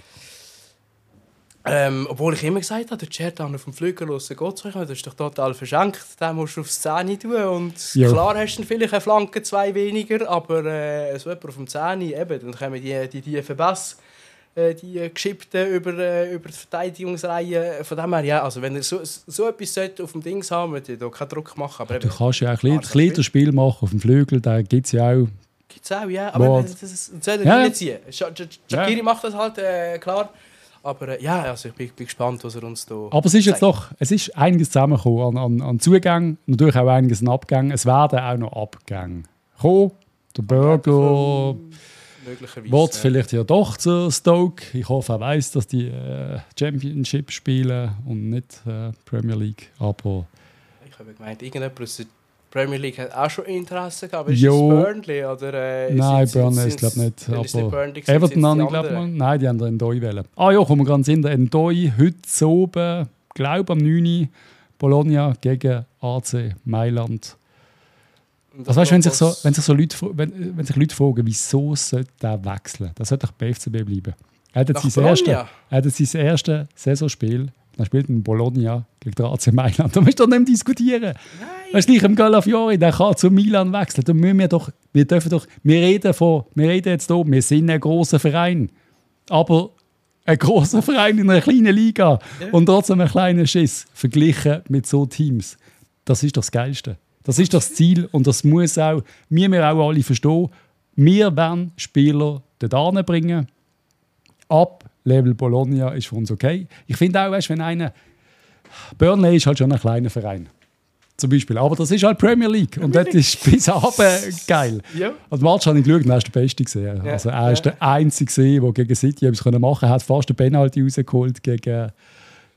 Ähm, obwohl ich immer gesagt habe, der Cerdan auf dem Flügel raus geht zu das ist doch total verschenkt. Den musst du auf die Szene tun. Und jo. klar hast du vielleicht eine Flanke, zwei weniger, aber äh, so jemand auf dem Szene, eben, dann kommen die, die tiefen Bässe äh, die Geschippten über, äh, über die Verteidigungsreihe. Von dem her, ja, also wenn er so, so etwas auf dem Ding haben sollte, da keinen Druck machen. Aber du kannst ja auch ein kleines Spiel machen auf dem Flügel, da gibt es ja auch. Gibt es auch, ja. Aber das, das, das soll er nicht ziehen. Shakiri ja. macht das halt, äh, klar. Aber äh, ja, also ich bin, bin, gespannt, was er uns da Aber es ist jetzt doch, es ist einiges zusammengekommen an, an, an Zugängen, natürlich auch einiges an Abgängen. Es werden auch noch Abgänge kommen. Der Burger möglicherweise. Wird vielleicht ja doch zu Stoke. Ich hoffe, er weiß, dass die äh, Championship spielen und nicht äh, Premier League. Aber ich habe gemeint, irgendjemand aus der Premier League hat auch schon Interesse gehabt. Ist jo. es Burnley oder? Äh, nein, Burnley ist glaube nicht. Aber Burnley, Everton, ich glaube mal. Nein, die haben den Endoi wählen. Ah ja, kommen wir ganz in der Endoi heute oben, glaube am 9. Bologna gegen AC Mailand. Also weißt, wenn, sich so, wenn, sich so Leute, wenn, wenn sich Leute fragen, wieso sollte der wechseln, das sollte doch bei FCB bleiben. Er hat jetzt sein erstes erste, erste Saisonspiel, er spielt in Bologna gegen den AC Mailand. Da musst du doch nicht mehr diskutieren. Nein. Weißt du, nicht im Galafiori, der kann zu Milan wechseln. Da müssen wir doch, wir dürfen doch, wir reden, von, wir reden jetzt hier, wir sind ein großer Verein. Aber ein großer Verein in einer kleinen Liga ja. und trotzdem ein kleiner Schiss verglichen mit so Teams. Das ist doch das Geilste. Das ist das Ziel und das muss auch, wir müssen auch alle verstehen, wir wollen Spieler dort bringen. Ab Level Bologna ist für uns okay. Ich finde auch, weißt, wenn einer. Burnley ist halt schon ein kleiner Verein. Zum Beispiel. Aber das ist halt Premier League. Und das ist [LAUGHS] bis abend geil. Ja. Und Match habe ich geschaut, er ist der Beste gesehen. Also er ist ja. der Einzige, der gegen City etwas machen konnte. Er hat fast den Penalty rausgeholt gegen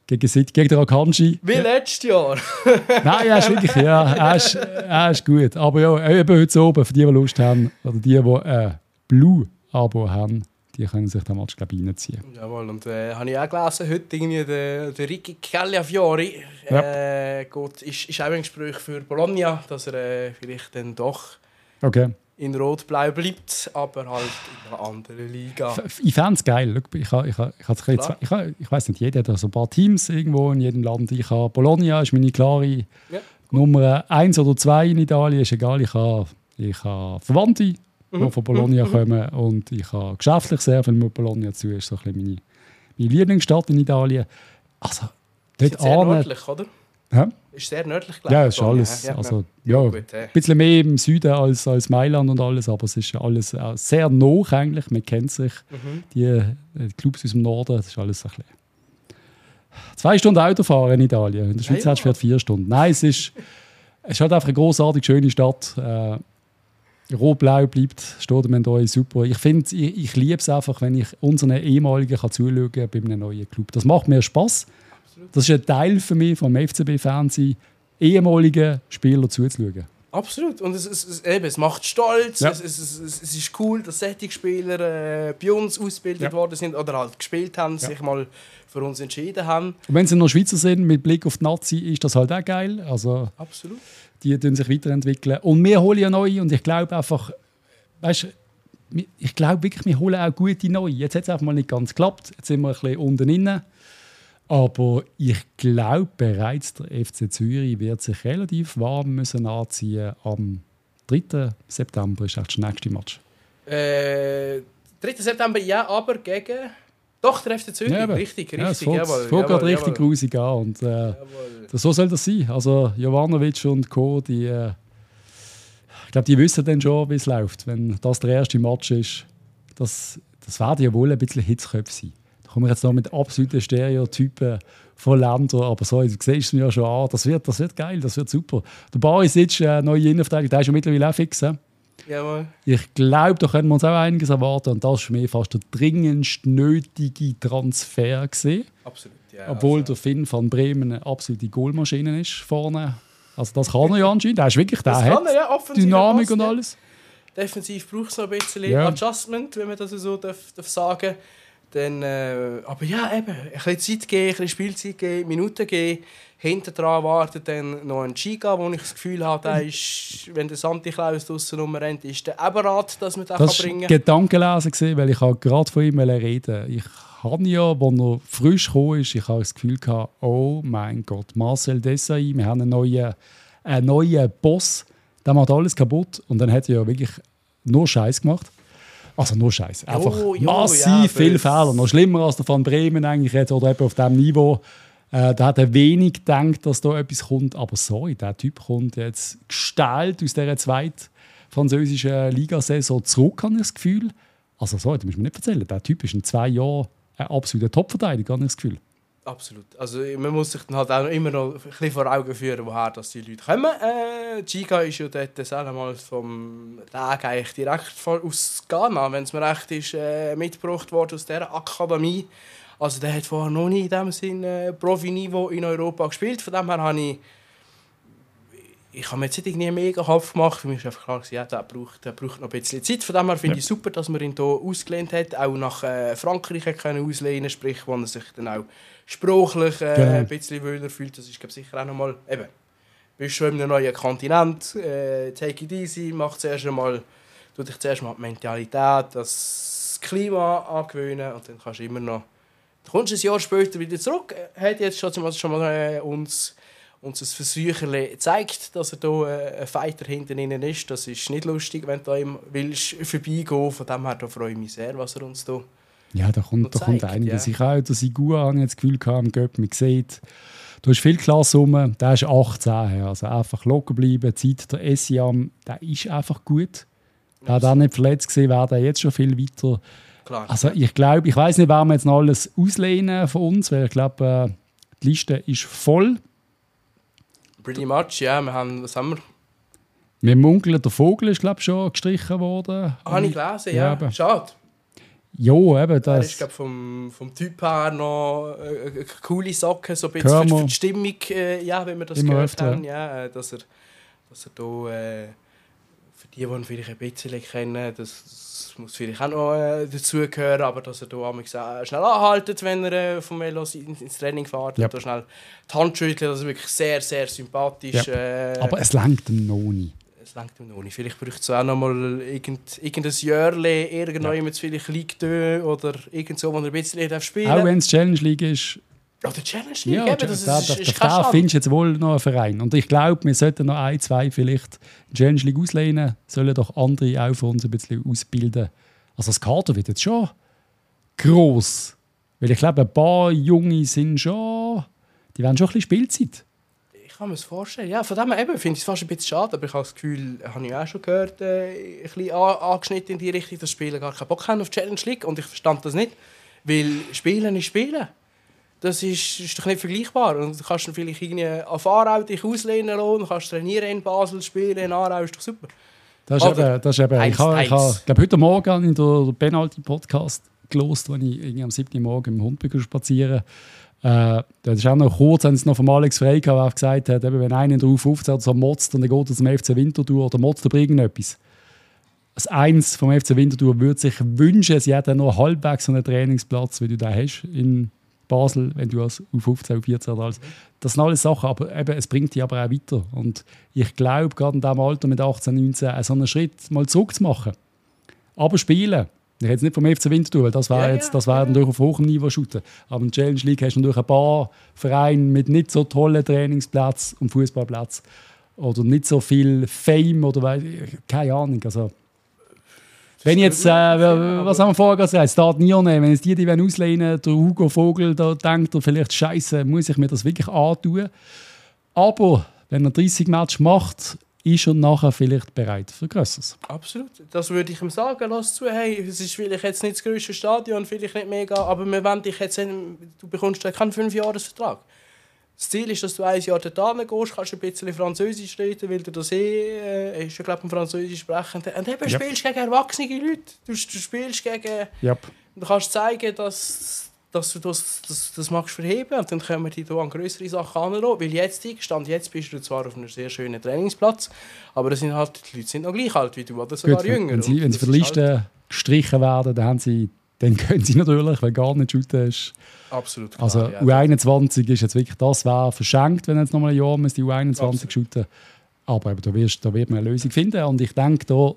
gegen, gegen den Akanji. Wie letztes Jahr. [LAUGHS] Nein, er ist wirklich, ja, er ist, er ist gut. Aber ja, eben heute oben, für die, die Lust haben, oder die, die ein Blue-Abo haben, die können sich den Match, glaube ich, reinziehen. Jawohl, und äh, habe ich auch gelesen, heute irgendwie der, der Ricky Cagliafiori äh, geht, ist, ist auch ein Gespräch für Bologna, dass er äh, vielleicht dann doch okay in Rot-Blau bleibt, aber halt in einer anderen Liga. Ich fände es geil. Ich, ich, ich, ich, ich, ich, ich weiß nicht, jeder hat so ein paar Teams irgendwo in jedem Land. Ich habe Bologna ist meine klare ja, Nummer 1 oder 2 in Italien, ist egal. Ich habe, ich habe Verwandte, mhm. die von Bologna mhm. kommen und ich habe geschäftlich sehr viel mit Bologna zu. Das ist so ein bisschen meine, meine Lieblingsstadt in Italien. Also, Dort Ist sehr nördlich, oder? Hä? Ist sehr nördlich gelegen. Ja, ist alles. ja. Also, Ja, ja, gut, äh. ein bisschen mehr im Süden als, als Mailand und alles, aber es ist ja alles auch sehr nah eigentlich. Man kennt sich. Mhm. Die, äh, die Clubs aus dem Norden, das ist alles so ein bisschen. Zwei Stunden Autofahren in Italien. In der Schweiz Ja, ja. vielleicht vier Stunden. Nein, es ist, es ist halt einfach eine großartig schöne Stadt. Äh, Rot-Blau bleibt, steht dem Endoi super. Ich finde, ich, ich liebe es einfach, wenn ich unseren ehemaligen kann zuschauen kann bei einem neuen Club. Das macht mir Spaß. Das ist ein Teil für mich vom FCB-Fernsehen, ehemaligen Spieler zuzuschauen. Absolut. Und es, es, es, eben, es macht stolz. Ja. Es, es, es, es, ist cool, dass solche Spieler äh, bei uns ausgebildet Ja. worden sind oder halt gespielt haben, sich mal für uns entschieden haben. Und wenn sie noch Schweizer sind, mit Blick auf die Nazi, ist das halt auch geil. Also, Absolut. die tun sich weiterentwickeln. Und wir holen ja neue und ich glaube einfach, weißt ich glaube wirklich, wir holen auch gute neue. Jetzt hat es einfach mal nicht ganz geklappt. Jetzt sind wir ein bisschen unten drin. Aber ich glaube bereits, der FC Zürich wird sich relativ warm müssen anziehen am 3. September ist echt das nächste Match. Äh, 3. September, ja, aber gegen. Doch, der FC Zürich. eben. richtig, richtig. Ja, es fängt, jawohl, fängt jawohl, richtig grusig an. Und, äh. Das, so soll das sein. Also Jovanovic und Co., die, äh, ich glaube, die wissen dann schon, wie es läuft. Wenn das der erste Match ist, das, das werden ja wohl ein bisschen Hitzköpfe sein. Da kommen wir jetzt noch mit absoluten Stereotypen von Ländern, aber so, du siehst es mir ja schon an, das wird, das wird geil, das wird super. Der Baris sitzt, äh, neue Innenverteidigung, der ist ja mittlerweile auch fix. hä? Jawohl. Ich glaube, da können wir uns auch einiges erwarten und das ist für mich fast der dringendst nötige Transfer gesehen. Absolut, ja. Obwohl also, der Finn van Bremen eine absolute Goalmaschine ist vorne. Also das kann er ja anscheinend. Der ist wirklich, der das hat kann er, ja, Dynamik und alles. Defensiv braucht es noch ein bisschen Ja. Adjustment, wenn man das so darf, darf sagen Dann, äh, Aber ja, eben, ein bisschen Zeit geben, ein bisschen Spielzeit geben, Minuten geben. Hinten dran wartet dann noch ein Chica, wo ich das Gefühl habe, der [LAUGHS] ist, wenn der Santi Klaus draussen rumrennt, ist der Eberrat, dass man den Das kann bringen kann. Gedankenlesen, weil ich gerade von ihm reden Ich habe ja, als er frisch gekommen ist, ich habe das Gefühl gehabt, oh mein Gott, Marcel Desailly, wir haben einen neuen, einen neuen Boss, der macht alles kaputt. Und dann hat er ja wirklich nur Scheiß gemacht. Also nur Scheiß. Einfach Jo, jo, massiv ja, viel böse. Fehler. Noch schlimmer als der Van Bremen eigentlich jetzt, oder eben auf diesem Niveau. Äh, da hat er wenig gedacht, dass da etwas kommt. Aber sorry, der Typ kommt jetzt gestellt aus dieser zweiten französischen Ligasaison zurück, habe ich das Gefühl. Also sorry, du musst mir nicht erzählen, der Typ ist in zwei Jahren ein absoluter Topverteidiger, habe ich das Gefühl. Absolut. Also man muss sich dann halt auch immer noch ein bisschen vor Augen führen, woher das die Leute kommen. Äh, Giga ist ja dort selber mal vom Tag eigentlich direkt aus Ghana, wenn es mir recht ist, äh, mitgebracht worden aus dieser Akademie. Also der hat vorher noch nie in dem Sinne äh, Profi-Niveau in Europa gespielt. Von dem her habe ich ich habe mir jetzt nicht mega Kopf gemacht. Für mich war einfach klar, ja, der, braucht, der braucht noch ein bisschen Zeit. Von dem her finde ich super, dass man ihn hier ausgelehnt hat. Auch nach äh, Frankreich können auslehnen sprich, wo er sich dann auch sprachlich äh, Genau. ein bisschen wohler fühlt. Das ist glaub, sicher auch nochmal... Eben, bist schon in einem neuen Kontinent, äh, take it easy, mach zuerst einmal, tu dich zuerst mal die Mentalität, das Klima angewöhnen und dann kannst du immer noch... Du kommst ein Jahr später wieder zurück. Er hat jetzt schon, mal- schon mal äh, uns uns ein Versucherle zeigt, dass er da äh, ein Fighter hinten innen ist. Das ist nicht lustig, wenn du ihm willst vorbeigehen. Von dem her da freue ich mich sehr, was er uns da. Ja, da kommt, da kommt einiges. ja. Ich habe auch der Sigua das Gefühl gehabt, im Göpp, man sieht, du hast viel Klasse rum, der ist 18. her. Also einfach locker bleiben, Zeit. Der Essiam, der ist einfach gut. Der hat auch nicht verletzt gesehen, wäre der jetzt schon viel weiter. Klar. Also ich glaube, ich weiß nicht, werden wir jetzt noch alles auslehnen von uns, weil ich glaube, äh, die Liste ist voll. Pretty much, ja. Wir haben, was haben wir? Wir munkeln, der Vogel ist glaube ich schon gestrichen worden. Ah, habe ich gelesen, Ja, ja. Schade. Ja, eben, Er ist das. glaub, vom, vom Typ her noch äh, eine coole Socke, so ein bisschen für, für die Stimmung, äh, ja, wenn wir das Immer gehört öfter, haben, ja, äh, dass er, dass er da, äh, für die, die ihn vielleicht ein bisschen kennen, das, das muss vielleicht auch noch äh, dazugehören, aber dass er da einmal äh, schnell anhaltet, wenn er äh, vom Velo ins, Training fährt, Ja. und da schnell die Hand schüttelt, das ist wirklich sehr, sehr sympathisch. Äh, Aber es langt ihm noch nicht. Es langt ihm noch nicht. Vielleicht braucht es auch noch mal irgend, irgendein Jörle, irgendwo ja. vielleicht liegt oder irgend so, wo er ein bisschen darf spielen Auch wenn es Challenge League ist, Oder Challenge League, Ja, eben, da, das da, ist, da, ist, ist da, findest du jetzt wohl noch einen Verein. Und ich glaube, wir sollten noch ein, zwei vielleicht Challenge League auslehnen, sollen doch andere auch für uns ein bisschen ausbilden. Also das Kader wird jetzt schon gross. Weil ich glaube, ein paar Junge sind schon... die wollen schon ein bisschen Spielzeit. Ich kann mir das vorstellen. Ja, von dem her eben finde ich es fast ein bisschen schade, aber ich habe das Gefühl, habe ich auch schon gehört, äh, ein bisschen angeschnitten in die Richtung, dass Spieler gar keinen Bock haben auf Challenge League und ich verstand das nicht, weil Spielen ist Spielen. Das ist, ist doch nicht vergleichbar. Und du kannst vielleicht irgendwie auf Aarau dich auslehnen lassen, kannst trainieren in Basel, spielen in Aarau, ist doch super. Das ist eben, das ist eben ich habe, ich habe, glaube heute Morgen in der Penalty-Podcast gelost, als ich irgendwie am 7. Morgen im Hund spazieren äh, das ist auch noch kurz, haben sie noch von Alex Frey gehabt, gesagt hat, eben, wenn einer drauf aufzählt, so motzt und dann geht er zum FC Winterthur oder motzt über irgendetwas. Das Eins vom FC Winterthur würde sich wünschen, sie hätten noch halbwegs so einen Trainingsplatz, wie du da hast in Basel, wenn du als U15, U14 oder alles. Das sind alles Sachen, aber eben, es bringt dich aber auch weiter. Und ich glaube, gerade in diesem Alter mit 18, 19, so einen Schritt mal zurückzumachen. Aber spielen. Ich jetzt nicht vom FC Winterthur, weil das wäre ja, jetzt, das wäre ja. auf hohem Niveau shooten. Aber in der Challenge League hast du natürlich ein paar Vereine mit nicht so tollen Trainingsplätzen und Fußballplätzen oder nicht so viel Fame oder keine Ahnung. Also, wenn jetzt, äh, was haben wir vorher gesagt, Start Nione, wenn es die, die auslehnen, der Hugo Vogel, da denkt er vielleicht, Scheiße, muss ich mir das wirklich antun? Aber wenn er 30 Matches macht, ist er nachher vielleicht bereit für Größeres. Absolut. Das würde ich ihm sagen. Lass zu, hey, es ist vielleicht jetzt nicht das größte Stadion, vielleicht nicht mega, aber wir wollen dich jetzt, du bekommst keinen 5-Jahres-Vertrag. Das Ziel ist, dass du ein Jahr dorthin gehst, kannst ein bisschen Französisch reden, weil du das eh, äh, ist ja glaube ich Französisch sprechen. Und eben yep. spielst gegen erwachsene Leute. Du, du spielst gegen... Yep. Du kannst zeigen, dass, dass du das, das, das magst verheben und dann können wir dich an größere Sachen anlassen. Weil jetzt, Stand jetzt bist du zwar auf einem sehr schönen Trainingsplatz, aber sind halt, die Leute sind noch gleich alt wie du oder sogar Gut, jünger. Wenn sie, wenn sie von Listen halt gestrichen werden, dann haben sie dann [LAUGHS] können sie natürlich, wenn gar nicht shooten ist. Absolut. Klar, also ja. U21 ist jetzt wirklich das, wäre verschenkt, wenn jetzt nochmal ein Jahr die U21 shooten. Aber eben, da, wirst, da wird man eine Lösung finden. Und ich denke, da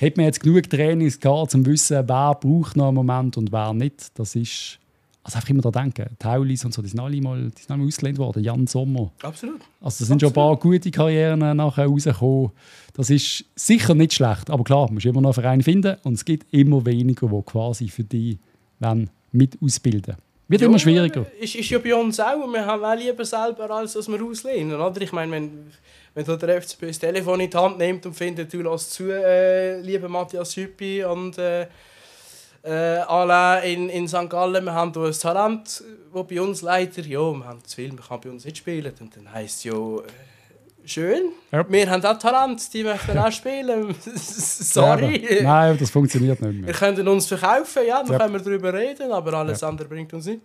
hat man jetzt genug Trainings gehabt, um zu wissen, wer braucht noch einen Moment und wer nicht. Das ist also einfach immer daran denken, Taulis und so, die sind alle mal, die sind alle ausgelehnt worden, Jan Sommer. Absolut. Also da sind Absolut. schon ein paar gute Karrieren nachher rausgekommen. Das ist sicher nicht schlecht, aber klar, man muss immer noch einen Verein finden und es gibt immer weniger, die quasi für die mit ausbilden wird ja, immer schwieriger. Ist, ist ja bei uns auch. Wir haben auch lieber selber, als dass wir auslehnen. Oder? Ich meine, wenn, wenn der FCB das Telefon in die Hand nimmt und findet, du lässt zu, äh, lieber Matthias Hüppi und äh, äh, Alain in, in St. Gallen, wir haben ein Talent, das bei uns leider, ja, wir haben zu viel, man kann bei uns nicht spielen. Und dann heisst es ja, äh, schön, ja. wir haben auch Talent, die möchten auch spielen. [LAUGHS] Sorry. Ja, Nein, das funktioniert nicht mehr. Wir können uns verkaufen, ja, dann ja. können wir darüber reden, aber alles andere bringt uns nicht.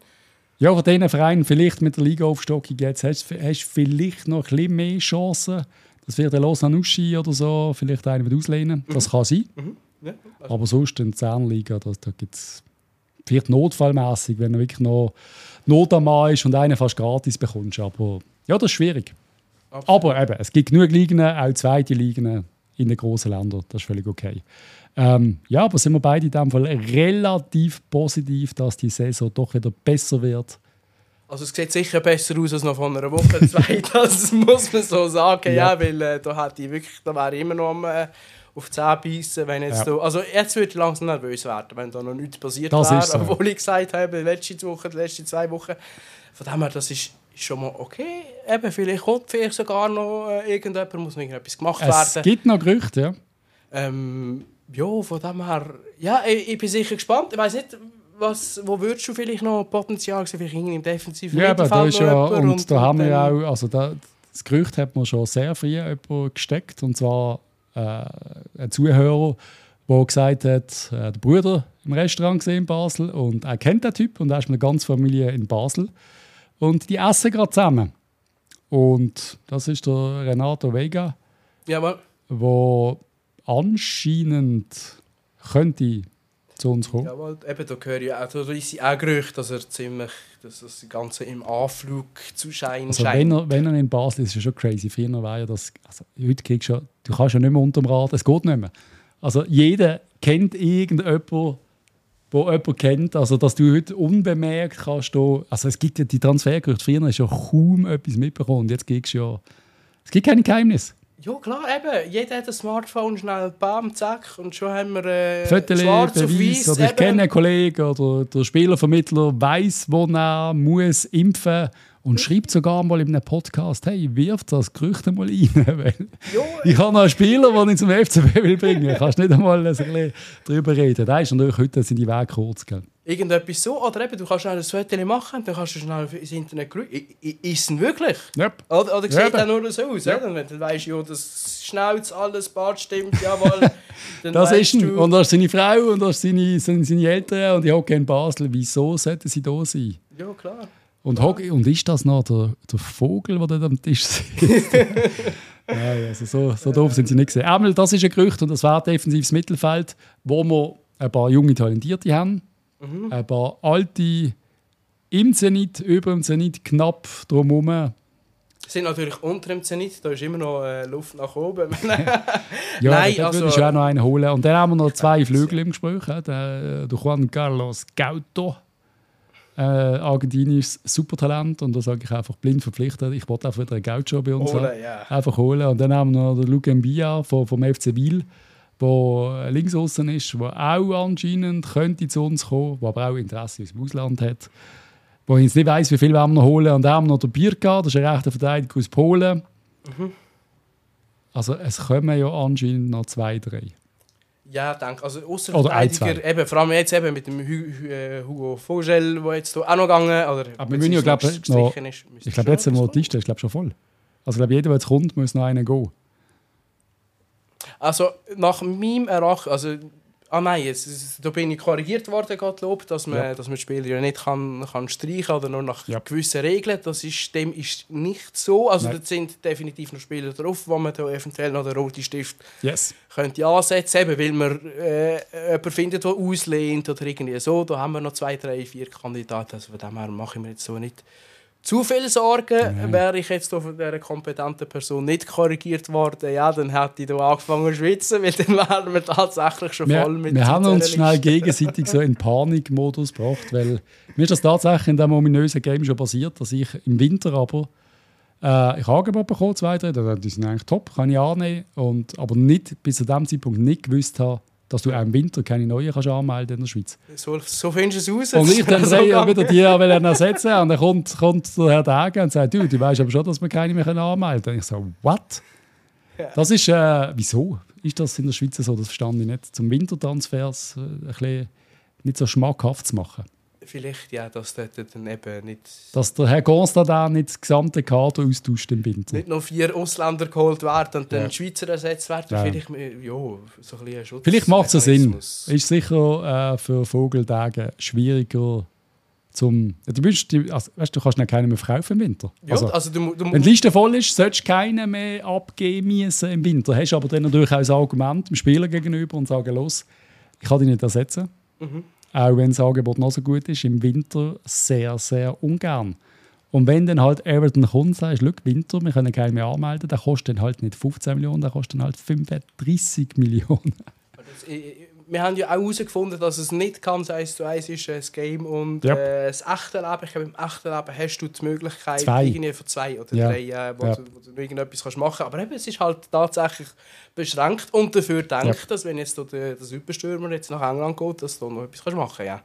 Ja, von diesen Vereinen, vielleicht mit der Liga-Aufstockung jetzt, hast du vielleicht noch ein bisschen mehr Chancen, dass wir den Lausanne Uschi oder so vielleicht einen auslehnen. Das mhm. kann sein. Mhm. Ja, also. Aber sonst in der Zernliga, da, da gibt es vielleicht notfallmäßig, wenn er wirklich noch Not am Mann ist und einen fast gratis bekommst. Aber ja, das ist schwierig. Absolut. Aber eben, es gibt genug Ligen, auch zweite Ligen in den großen Ländern. Das ist völlig okay. Ähm, ja, aber sind wir beide in dem Fall relativ positiv, dass die Saison doch wieder besser wird. Also es sieht sicher besser aus als noch vor einer Woche, [LAUGHS] zwei, das muss man so sagen, ja, ja weil äh, da hat die wirklich, da wäre immer noch am, äh, auf die Zähne beißen, wenn jetzt ja. da, also jetzt würde ich langsam nervös werden, wenn da noch nichts passiert das wäre, so. obwohl ich gesagt habe, letzte Woche, die letzten zwei Wochen, von dem her, das ist, schon mal okay, eben, vielleicht kommt vielleicht sogar noch äh, irgendjemand, muss noch irgendetwas gemacht es werden. Es gibt noch Gerüchte, ja. Ähm, ja, von dem her, ja, ich, ich bin sicher gespannt, ich weiß nicht, was, wo würdest du vielleicht noch Potenzial sehen, vielleicht im defensiven Ja, aber da ist ja, und, und, da haben wir auch, also da, das Gerücht hat man schon sehr früh gesteckt, und zwar ein Zuhörer, der gesagt hat, äh, der Bruder im Restaurant gesehen in Basel und er kennt den Typ und er ist mit der ganzen Familie in Basel und die essen gerade zusammen. Und das ist der Renato Vega, Jawohl. wo anscheinend könnte zu uns kommen. Jawohl, eben, da höre ich auch, da ist auch Gerüchte, dass er ziemlich, dass das Ganze im Anflug zu scheinen also scheint. Wenn er, wenn er in Basel ist, ist es schon crazy. Früher war ja das, also heute kriegst du, du kannst ja nicht mehr unter dem Rad, es geht nicht mehr. Also jeder kennt irgendjemanden, wo jemand kennt, also dass du heute unbemerkt kannst, da, also es gibt ja die Transfergerüchte, früher hast du ja kaum etwas mitbekommen, jetzt gibt es ja, es gibt keine Geheimnisse. Ja, klar, eben. Jeder hat ein Smartphone, schnell bam, zack, und schon haben wir äh, Fotos, schwarz Beweis, auf weiß. Oder ich kenne einen Kollegen oder der Spielervermittler weiß, wo er muss impfen Und schreibt sogar mal in einem Podcast, hey, wirf das Gerücht mal rein. [LAUGHS] Weil Ja, ich habe noch einen Spieler, [LAUGHS] den ich zum FCB will bringen. Kannst nicht einmal ein bisschen darüber reden. Da ist natürlich heute sind die Wege kurz. Gell? Irgendetwas so. Oder eben, du kannst schnell ein Foto machen, dann kannst du schnell ins Internet schauen. Ist es denn wirklich? Yep. Oder, oder Ja, sieht eben. er nur so aus? Ja. Oder? Du weißt, ja, das Schnauz, alles, Bart stimmt, jawohl. [LAUGHS] dann Das ist ihn. du- Und da ist seine Frau und da ist seine, sind seine Eltern und ich hocke in Basel. Wieso sollten sie da sein? Ja, klar. Und, hock, und ist das noch der, der Vogel, der dort am Tisch sitzt? [LAUGHS] [LAUGHS] Nein, also so, so doof sind sie nicht gesehen. Einmal, das ist ein Gerücht und das wäre defensives Mittelfeld, wo wir ein paar junge Talentierte haben, ein paar alte im Zenit, über dem Zenit, knapp drumherum. sind natürlich unter dem Zenit, da ist immer noch äh, Luft nach oben. [LAUGHS] [LAUGHS] Ja, Nein, da also- würde ich auch noch einen holen. Und dann haben wir noch zwei Flügel im Gespräch. ja. Der, Juan Carlos Gauto, äh, argentinisches Supertalent. Und da sage ich einfach blind verpflichtet. Ich wollte einfach wieder einen Gaucho bei uns. Holen, ja. Einfach holen. Und dann haben wir noch den Luke Mbia vom, vom FC Wiel, der links außen ist, der auch anscheinend könnte zu uns kommen, der aber auch Interesse aus dem Ausland hat. Wo ich jetzt nicht weiss, wie viel wir noch holen. Und haben wir noch den Birka, das ist ein rechter Verteidiger aus Polen. Also es kommen ja anscheinend noch zwei, drei. Ja, danke. Also Außenverteidiger, eben, vor allem jetzt eben mit dem äh, Hugo Vogel, der jetzt auch noch gegangen oder Aber wir müssen ja, glaub ich, noch- Ich glaube, jetzt sind wir die Liste ist, glaub, schon voll. Also ich glaube, jeder, der jetzt kommt, muss noch einen gehen. Also nach meinem Erachten, also ah nein, jetzt, da bin ich korrigiert worden, Gottlob, dass man, Ja. dass man Spieler ja nicht kann, kann streichen oder nur nach Ja. gewissen Regeln. Das ist, dem ist nicht so. Also da sind definitiv noch Spieler drauf, wo man da eventuell noch den roten Stift Yes. könnte ansetzen, eben, weil man äh, jemanden findet, der auslehnt oder irgendwie so. Da haben wir noch zwei, drei, vier Kandidaten. Also von dem her mache ich mir jetzt so nicht zu viel Sorgen. Nein. Wäre ich jetzt von dieser kompetenten Person nicht korrigiert worden, ja, dann hätte ich da angefangen zu schwitzen, weil dann wären wir tatsächlich schon Wir, voll mit wir haben uns schnell gegenseitig so in Panikmodus gebracht, weil mir ist das tatsächlich in diesem ominösen Game schon passiert, dass ich im Winter aber äh, ich habe Angebot bekommen, zwei, drei, die sind eigentlich top, kann ich annehmen, und, aber nicht, bis zu dem Zeitpunkt nicht gewusst habe, dass du auch im Winter keine neuen kannst anmelden in der Schweiz. So, so findest du es aus. Und ich dann drei gegangen. wieder die wollen ersetzen und dann kommt, kommt der Herr Dage und sagt, du, du weißt aber schon, dass wir keine mehr anmelden können. Und ich so, what? Ja. Das ist, äh, wieso ist das in der Schweiz so? Das verstand ich nicht. Zum Wintertransfers äh, ein bisschen nicht so schmackhaft zu machen. Vielleicht ja, dass dort dann eben nicht, Dass der Herr Constantin nicht das gesamte Kader austauscht im Winter. nicht noch vier Ausländer geholt werden und dann Ja. Schweizer ersetzt werden. Ja. Vielleicht, äh, ja, so ein bisschen Schutz. Vielleicht macht es ja Sinn. Ist sicher äh, für Vogeltage schwieriger zum... Du, bist, also, weißt, du kannst nicht keinen mehr verkaufen im Winter. Ja, Also, also du, du, Wenn die Liste voll ist, solltest du keinen mehr abgeben müssen im Winter. Hast aber dann natürlich auch ein Argument dem Spieler gegenüber und sagen, los, ich kann dich nicht ersetzen. Mhm. Auch wenn das Angebot noch so gut ist, im Winter sehr, sehr ungern. Und wenn dann halt Everton kommt und sagt, Winter, wir können keinen mehr anmelden, dann kostet dann halt nicht 15 Millionen, dann kostet dann halt 35 Millionen. Wir haben ja auch herausgefunden, dass es nicht ganz eins zu eins ist, äh, das Game und Ja. äh, das echte Leben. Ich glaube, im echten Leben hast du die Möglichkeit, Zwei. irgendwie für zwei oder Ja. drei, äh, wo, Ja. du, wo du irgendetwas kannst machen kannst. Aber eben, es ist halt tatsächlich beschränkt und dafür denkt, dass wenn jetzt der, der Superstürmer jetzt nach England geht, dass du noch etwas kannst machen kannst. Ja.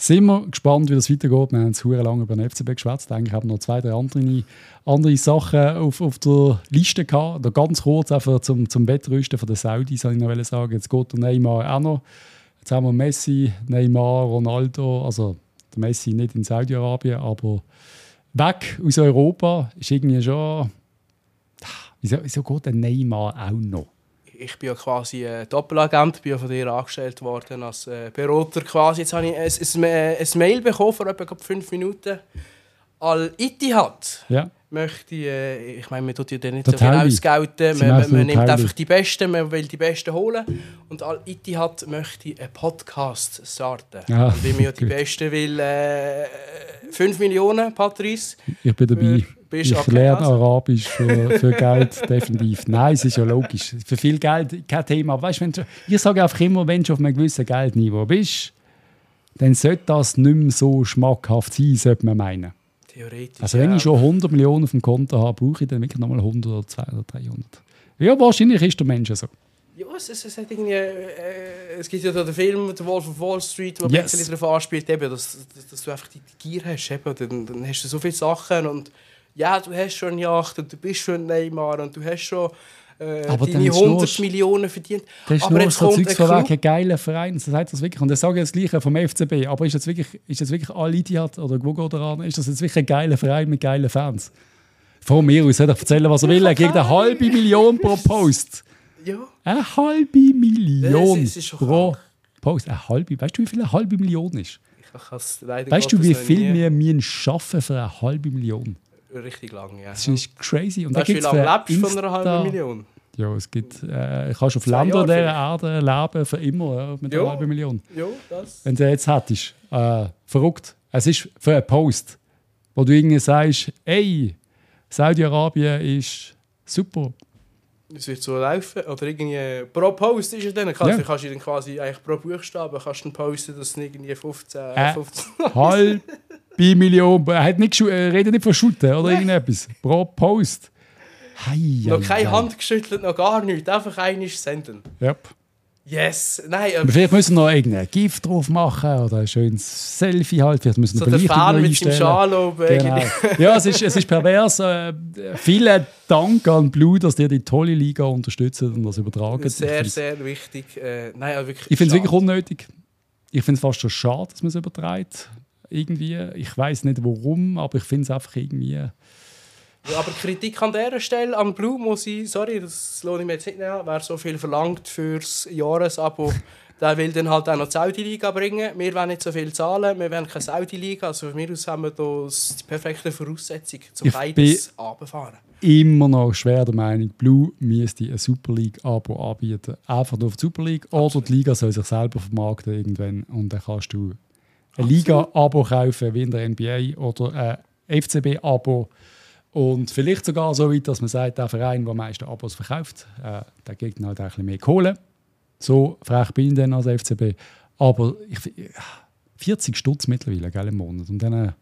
Sind wir gespannt, wie das weitergeht. Wir haben sehr lange über den FCB geschwätzt. Eigentlich haben wir noch zwei, drei andere, andere Sachen auf, auf der Liste gehabt. Da ganz kurz einfach zum, zum Wettrüsten von den Saudis, soll ich noch sagen. Jetzt geht der Neymar auch noch. Jetzt haben wir Messi, Neymar, Ronaldo. Also der Messi nicht in Saudi-Arabien, aber weg aus Europa ist irgendwie schon. Wieso, wieso geht der Neymar auch noch? Ich bin ja quasi äh, Doppelagent, bin ja von dir angestellt worden als äh, Berater quasi. Jetzt habe ich ein, ein, ein Mail bekommen vor etwa fünf Minuten. Al-Ittihad Ja, möchte, äh, ich meine, man tut ja dann nicht Der so viel ausgelten, man, man, man nimmt einfach die Besten, man will die Besten holen. Und Al-Ittihad möchte einen Podcast starten. Ja, Und wie man ja die gut. Besten will, äh, 5 Millionen, Patrice. ich bin dabei. Für- bist Ich lerne also. Arabisch für, für Geld, [LAUGHS] definitiv. Nein, es ist ja logisch. Für viel Geld kein Thema. Aber weißt, wenn du, ich sage einfach immer, wenn du auf einem gewissen Geldniveau bist, dann sollte das nicht mehr so schmackhaft sein, sollte man meinen. Theoretisch. Also wenn ja. ich schon 100 Millionen auf dem Konto habe, brauche ich dann wirklich nochmal 100 oder 200 oder 300. Ja, wahrscheinlich ist der Mensch so. Ja, es, es, es, hat irgendwie, äh, es gibt ja da den Film «The Wolf of Wall Street», wo Yes. ein bisschen darauf anspielt, eben, dass, dass, dass du einfach die, die Gier hast. Eben, dann, dann hast du so viele Sachen und ja, du hast schon eine Yacht und du bist schon ein Neymar und du hast schon äh, Aber dann deine ist nur- 100 Millionen verdient. Das ist Aber nur jetzt so kommt Zeugs ein von wegen ein geiler Verein. Das sagt das wirklich. Und das sage ich das Gleiche vom FCB. Aber ist jetzt wirklich, ist jetzt wirklich Al-Ittihad oder wo geht er an? Ist das jetzt wirklich ein geiler Verein mit geilen Fans? Von mir aus, soll er erzählen, was er will. Er kriegt eine halbe Million pro Post. Ja, Eine halbe Million Das ist- ist schon pro Post. Eine halbe. Weißt du, wie viel eine halbe Million ist? ich kann es leider Weißt du, wie viel wir müssen schaffen für eine halbe Million? Richtig lang, ja. Das ist crazy. Und Weißt du, wie lange lebst du von einer halben Million? Ja, es gibt. Äh, kannst auf Ländern dieser Erde leben für immer ja, mit einer halben Million. Ja, das. Wenn du jetzt hättest. Äh, verrückt. Es ist für einen Post, wo du irgendwie sagst, ey, Saudi-Arabien ist super. Es wird so laufen. Oder irgendwie pro Post ist es dann. Kannst, Ja. kannst du dann quasi eigentlich pro Buchstaben kannst du posten, dass es irgendwie 15, Äh. 15 Halbe Million. Er hat nicht, redet nicht von Shooten oder irgendetwas. Pro Post. Hei, Noch keine hei. Hand geschüttelt, noch gar nichts. Einfach einiges senden. Yep. Yes. Nein, aber vielleicht müssen wir noch irgendein Gift drauf machen oder ein schönes Selfie halt. Vielleicht müssen wir so der Fan mit seinem einstellen. Schal oben. Genau. Ja, es ist, es ist pervers. Äh, vielen Dank an Blue, dass ihr die tolle Liga unterstützt und das übertragen. Sehr, sehr wichtig. Äh, nein, wirklich. Ich finde es wirklich unnötig. Ich finde es fast schon schade, dass man es übertreibt. Irgendwie. Ich weiß nicht warum, aber ich finde es einfach irgendwie. Ja, aber Kritik an dieser Stelle, an Blue muss ich, sorry, das lohne ich mir jetzt nicht nehmen, wer so viel verlangt fürs Jahresabo, [LAUGHS] der will dann halt auch noch die Saudi-Liga bringen. Wir wollen nicht so viel zahlen, wir wollen keine Saudi-Liga, also von mir aus haben wir da die perfekte Voraussetzung, um Ich beides runterzufahren. Immer noch schwer der Meinung, Blue müsste ein Super League-Abo anbieten. Einfach nur für die Super League. Oder die Liga soll sich selber vermarkten irgendwann. Und dann kannst du ein Liga-Abo kaufen, wie in der NBA. Oder ein FCB-Abo. Und vielleicht sogar so weit, dass man sagt, der Verein, der am meisten Abos verkauft, äh, der kriegt dann halt ein bisschen mehr Kohle. So frech bin ich dann als FCB. Aber ich, fi- 40 Stutz mittlerweile gell, im Monat. Und dann, äh,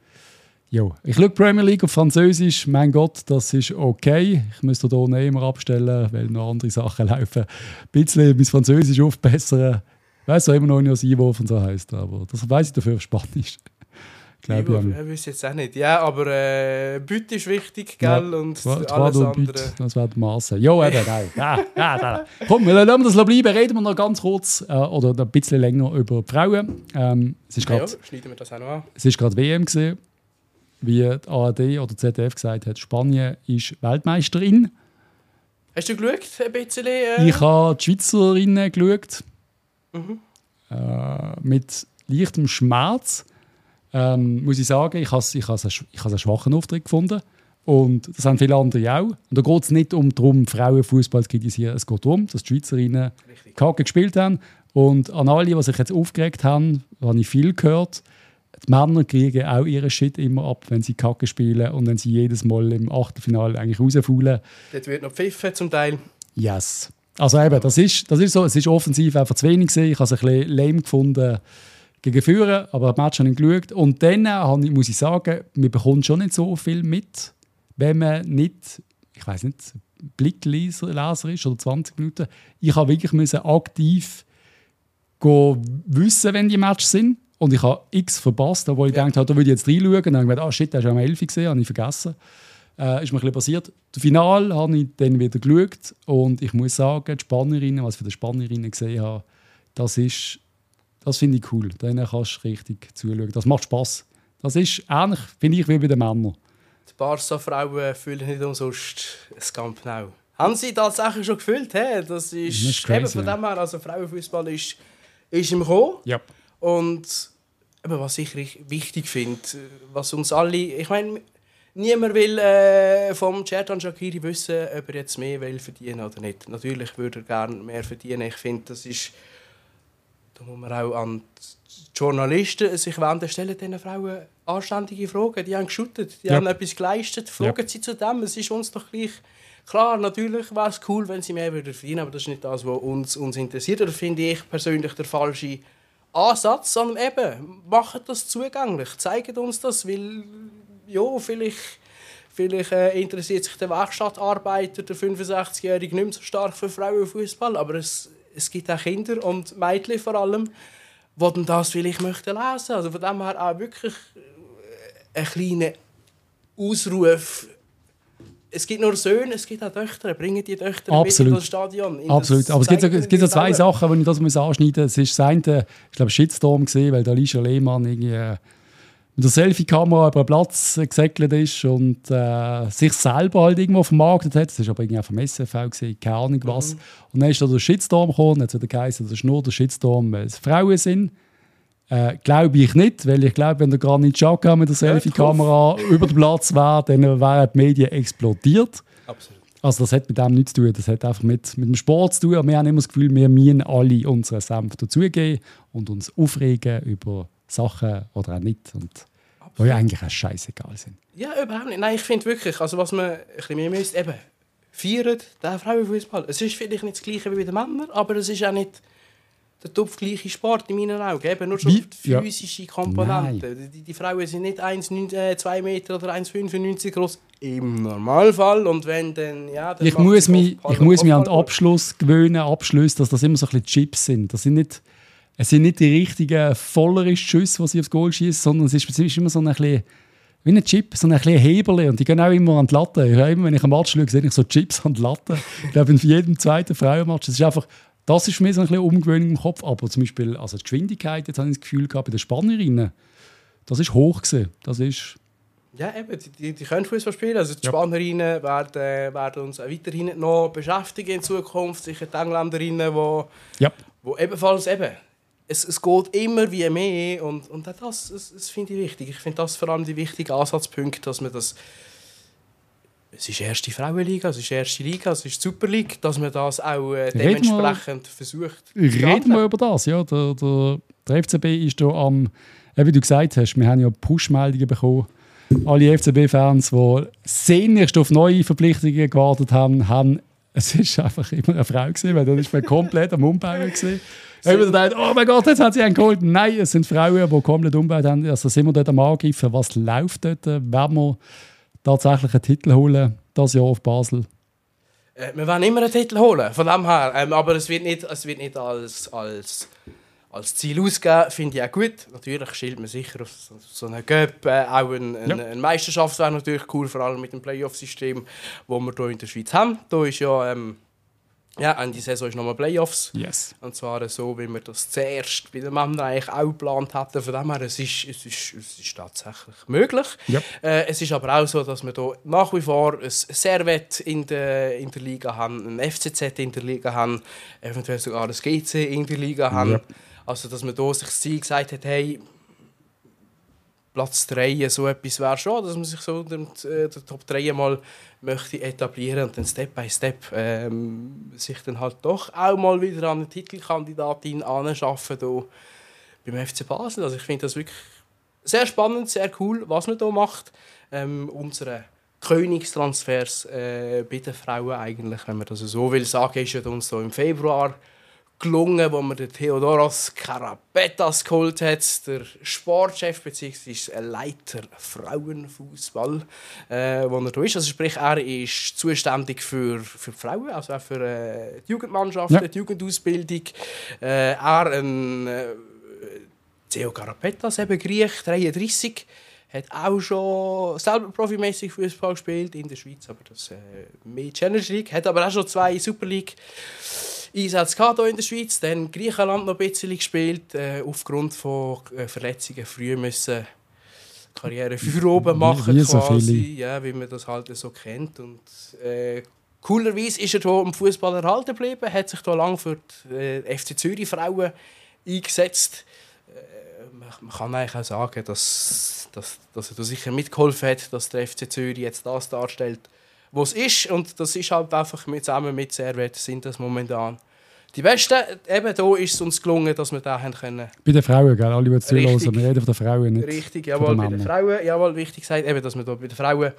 jo. Ich schaue Premier League auf Französisch. Mein Gott, das ist okay. Ich müsste hier nicht immer abstellen, weil noch andere Sachen [LAUGHS] laufen. Ein bisschen mein Französisch aufbessern. Ich weiß auch immer noch nicht, was Einwurf und so heisst, aber das weiß ich dafür auf Spanisch. [LAUGHS] Glaube ich. Ich weiß jetzt auch nicht. Ja, aber äh, Büte ist wichtig, Ja. gell? Und Trois- Trois alles de andere. but, Das wäre die Masse. Jo, eben, nein. [LAUGHS] Ja, ja, ja. Komm, wir lassen das bleiben. Reden wir noch ganz kurz äh, oder ein bisschen länger über die Frauen. Ähm, es ist Ja, gerade schneiden wir das auch noch an. es ist gerade WM gesehen, wie die ARD oder ZDF gesagt hat. Spanien ist Weltmeisterin. Hast du geschaut, ein bisschen? Äh? Ich habe die Schweizerinnen geschaut. Mhm. Äh, mit leichtem Schmerz. Ähm, muss ich sagen, ich habe ich has einen, sch- ich has einen schwachen Auftritt gefunden. Und das haben viele andere auch. Und da geht es nicht um darum, Frauenfußball zu kritisieren. Es geht darum, dass die Schweizerinnen Richtig. Kacke gespielt haben. Und an alle, die sich jetzt aufgeregt haben, habe ich viel gehört. Die Männer kriegen auch ihren Shit immer ab, wenn sie Kacke spielen und wenn sie jedes Mal im Achtelfinale eigentlich rausfaulen. Dort wird noch pfiffen zum Teil. Yes. Also eben, das ist, das ist so, es ist offensiv einfach zu wenig gewesen. Ich habe es ein bisschen lame gefunden gegen Führen, aber das Match habe ich geschaut. Und dann äh, ich, muss ich sagen, man bekommt schon nicht so viel mit, wenn man nicht, ich weiß nicht, Blickleser Leser ist oder 20 Minuten. Ich habe wirklich müssen aktiv wissen, wenn die Matches sind. Und ich habe x verpasst, obwohl ich Ja. gedacht habe, da würde ich jetzt reinschauen. Und dann habe ich gedacht, ah shit, der ist am 11 gesehen, habe ich vergessen. Äh, ist mir ein bisschen passiert. Das Finale habe ich dann wieder geschaut und ich muss sagen, die Spanierinnen, was ich für die Spanierinnen gesehen habe, das ist, das finde ich cool. Denen kannst du richtig zuschauen. Das macht Spaß. Das ist ähnlich, finde ich, wie bei den Männern. Die Barca-Frauen fühlen nicht umsonst das Camp Nou. Haben sie tatsächlich schon gefühlt? He? Das ist, Das ist crazy, eben von dem her, also Frauenfußball ist, ist im Kommen. Ja. Und eben, was ich wichtig finde, was uns alle, ich meine, niemand will äh, vom Chertan Shakiri wissen, ob er jetzt mehr will verdienen oder nicht. Natürlich würde er gerne mehr verdienen. Ich finde, das ist, da muss man auch an die Journalisten sich wenden, stellen diesen Frauen anständige Fragen. Die haben geschuttet, die Ja. haben etwas geleistet. Fragen sie zu dem, es ist uns doch gleich. Klar, natürlich wäre es cool, wenn sie mehr würden verdienen, aber das ist nicht das, was uns, uns interessiert. Oder finde ich persönlich der falsche Ansatz, sondern eben, macht das zugänglich, zeigt uns das, weil ja, vielleicht, Vielleicht äh, interessiert sich der Werkstattarbeiter, der 65-Jährige, nicht mehr so stark für Frauenfußball, aber es, es gibt auch Kinder und Mädchen vor allem, die das vielleicht möchten lesen. Also von dem her auch wirklich äh, ein kleiner Ausruf. Es gibt nur Söhne, es gibt auch Töchter. Bringen die Töchter Absolut. mit in das Stadion. Absolut. Aber es gibt, so, es gibt so zwei. Sachen, die ich das muss anschneiden muss. Es ist das eine, ich glaube, Shitstorm gesehen, weil der Alicia Lehmann irgendwie äh, mit der Selfie-Kamera über den Platz gesegelt ist und äh, sich selber halt irgendwo vermarktet hat. Das ist aber irgendwie auch vom SFV gesehen, keine Ahnung was. Und dann ist da der Shitstorm gekommen, hat wieder geheißen, das ist nur der Shitstorm, weil es Frauen sind. Äh, glaube ich nicht, weil ich glaube, wenn der Granit Xhaka mit der Selfie-Kamera über den Platz wäre, dann wären die Medien explodiert. Absolut. Also das hat mit dem nichts zu tun, das hat einfach mit, mit dem Sport zu tun. Wir haben immer das Gefühl, wir müssen alle unseren Senf dazugeben und uns aufregen über Sachen oder auch nicht. Und die ja eigentlich auch scheißegal sind. Ja, überhaupt nicht. Nein, ich finde wirklich, also was man ein bisschen mehr müsste, eben, feiern den Frauenfußball. Es ist vielleicht nicht das Gleiche wie bei den Männern, aber es ist auch nicht der topfgleiche Sport in meinen Augen. Eben nur schon die physische Komponente. Die, die Frauen sind nicht 1,9 äh, 2 Meter oder 1,95 groß im Normalfall. Und wenn dann, ja, dann Ich muss, mich, ich muss mich an den Abschluss gewöhnen, Abschlüsse, dass das immer so ein bisschen Chips sind. Das sind nicht, es sind nicht die richtigen volleren Schüsse, die sie aufs Goal schießen, sondern es ist, ist immer so ein bisschen wie ein Chip, so ein bisschen Hebel. Und die gehen auch immer an die Latte. Ich habe immer, wenn ich am Match schaue, sehe ich so Chips an die Latte. Ich glaube, in jedem zweiten Frauenmatch. Das ist einfach, das ist mir so ein bisschen Umgewöhnung im Kopf. Aber zum Beispiel, also die Geschwindigkeit, jetzt habe ich das Gefühl gehabt, bei den Spannerinnen, das ist hoch gewesen. Das ist, Ja, eben, die, die, die können Fußball spielen. Also die Ja. Spanierinnen werden, werden uns auch weiterhin noch beschäftigen in Zukunft. Sicher die Engländerinnen, die ja. wo ebenfalls eben, es, es geht immer wie mehr und, und auch das, das, das finde ich wichtig. Ich finde das vor allem die wichtige Ansatzpunkt, dass man das es ist erste Frauenliga, es ist erste Liga, es ist die Super League, dass man das auch äh, dementsprechend versucht. zu Reden wir über das. Ja, der, der, der FCB ist da am, äh, wie du gesagt hast, wir haben ja Push-Meldungen bekommen. Alle FCB-Fans, die sehnlichst auf neue Verpflichtungen gewartet haben, haben es ist einfach immer eine Frau gewesen, weil dann ist man komplett am Umbauen gewesen. Ich habe mir gedacht, oh mein Gott, jetzt hat sie einen geholt. Nein, es sind Frauen, die komplett umgebaut haben. Also sind wir dort am Angreifen, was läuft dort? Werden wir tatsächlich einen Titel holen, das Jahr auf Basel? Äh, wir wollen immer einen Titel holen, von dem her. Ähm, aber es wird nicht, es wird nicht als, als, als Ziel ausgeben, finde ich auch gut. Natürlich schielt man sicher auf so, so einen Cup. Äh, auch ein, ein, Ja. eine Meisterschaft wäre natürlich cool, vor allem mit dem Playoff-System, das wir hier in der Schweiz haben. Da ist ja, ähm, ja Ende Saison ist nochmal Playoffs. Yes. Und zwar so, wie wir das zuerst bei den Männern eigentlich auch geplant hatten. Von dem her, es ist, es ist, es ist tatsächlich möglich. Ja. Äh, es ist aber auch so, dass wir hier nach wie vor ein Servet in der, in der Liga haben, ein FCZ in der Liga haben, eventuell sogar ein GC in der Liga haben. Ja. Also, dass man hier sich das Ziel gesagt hat, hey, Platz 3, so etwas wäre schon, dass man sich so den, äh, den Top 3 mal möchte etablieren und dann Step by Step ähm, sich dann halt doch auch mal wieder an eine Titelkandidatin anschaffen hier beim FC Basel. Also ich finde das wirklich sehr spannend, sehr cool, was man hier macht. Ähm, unsere Königstransfers äh, bei den Frauen eigentlich, wenn man das so will sagen, ist uns so im Februar gelungen, wo man den Theodoros Karapetas geholt hat, der Sportchef bzw. Leiter Frauenfußball, äh, wo er da ist. Also sprich, er ist zuständig für, für die Frauen, also auch für äh, die Jugendmannschaft, Ja. die Jugendausbildung. Äh, er ein äh, Theo Karapetas, eben Griech, 33, hat auch schon selber profimäßig Fußball gespielt in der Schweiz, aber das äh, mehr Challenge League, hat aber auch schon zwei Super League Einsätze gehabt hier in der Schweiz, dann Griechenland noch ein bisschen gespielt, äh, aufgrund von äh, Verletzungen früh müssen Karriere für oben machen wie so quasi, viele. ja, wie man das halt so kennt und äh, coolerweise ist er hier im Fußball erhalten geblieben, hat sich hier lange für die äh, FC Zürich Frauen eingesetzt. Äh, man, man kann eigentlich auch sagen, dass, dass, dass er da sicher mitgeholfen hat, dass der FC Zürich jetzt das darstellt, was es ist. Und das ist halt einfach mit, zusammen mit Servet sind das momentan die Besten. Eben da ist es uns gelungen, dass wir da haben können. Bei den Frauen, gell? alle, die Richtig. zuhören, wir reden von den Frauen nicht. Richtig, jawohl, den bei den. Frauen, jawohl, wichtig gesagt, eben, dass man da bei den Frauen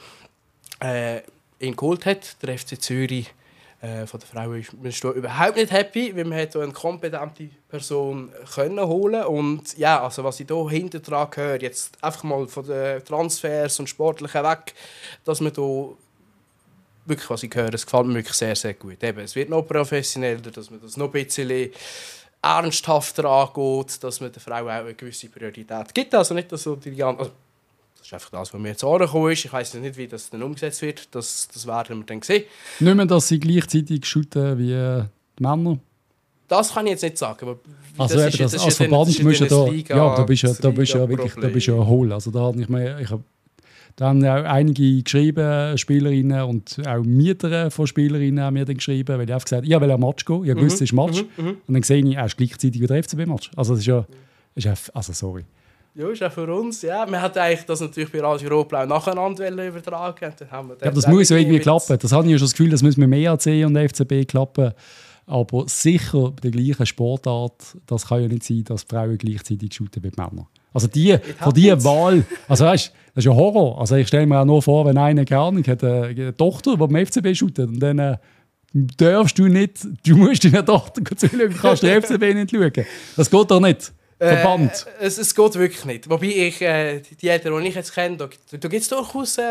äh, ihn geholt hat. Der FC Zürich äh, von der Frau ist man ist da überhaupt nicht happy, weil man hat eine kompetente Person können holen und ja, also was ich hier hinter dran höre, jetzt einfach mal von den Transfers und Sportlichen weg, dass man hier wirklich, was ich höre, es gefällt mir wirklich sehr, sehr gut. Eben, es wird noch professioneller, dass man das noch ein bisschen ernsthafter angeht, dass man der Frau auch eine gewisse Priorität gibt. Also nicht, dass so die ganze... Also, das ist einfach das, was mir jetzt angekommen ist. Ich weiß nicht, wie das dann umgesetzt wird. Das, das werden wir dann sehen. Nicht mehr, dass sie gleichzeitig shooten wie die Männer. Das kann ich jetzt nicht sagen. Aber also das, eben, das, das als Verband musst du da... Ja, da bist du ja, bist ja wirklich da bist ja hohl. Also da habe ich mir... Ich hab, da haben auch einige geschrieben, Spielerinnen und auch Mieter von Spielerinnen haben mir dann geschrieben, weil ich einfach gesagt habe, ich will ein Match gehen. Ich mhm. wusste, es ist Match. Mhm. Mhm. Und dann sehe ich, er ist gleichzeitig wieder FCB-Match. Also das ist ja... Ist ja also sorry. Ja, ist auch für uns. Ja. Wir hatten eigentlich das natürlich bei Radio Europa nacheinander übertragen. Dann haben wir ja, das muss ja irgendwie klappen. Das habe ich ja schon das Gefühl, das müssen wir mehr als und FCB klappen. Aber sicher bei der gleichen Sportart, das kann ja nicht sein, dass Frauen gleichzeitig shooten wie Männer. Also die, von dieser Wahl, also weißt, das ist ja Horror. Also ich stelle mir auch nur vor, wenn einer gerne hat eine Tochter, die beim FCB shootet und dann äh, darfst du nicht, du musst deiner Tochter [LAUGHS] zuschauen, kannst den FCB nicht schauen. Das geht doch nicht. Verband. Äh, es, es geht wirklich nicht. Wobei ich, äh, die Eltern, die ich jetzt kenne, da, da gibt es durchaus äh,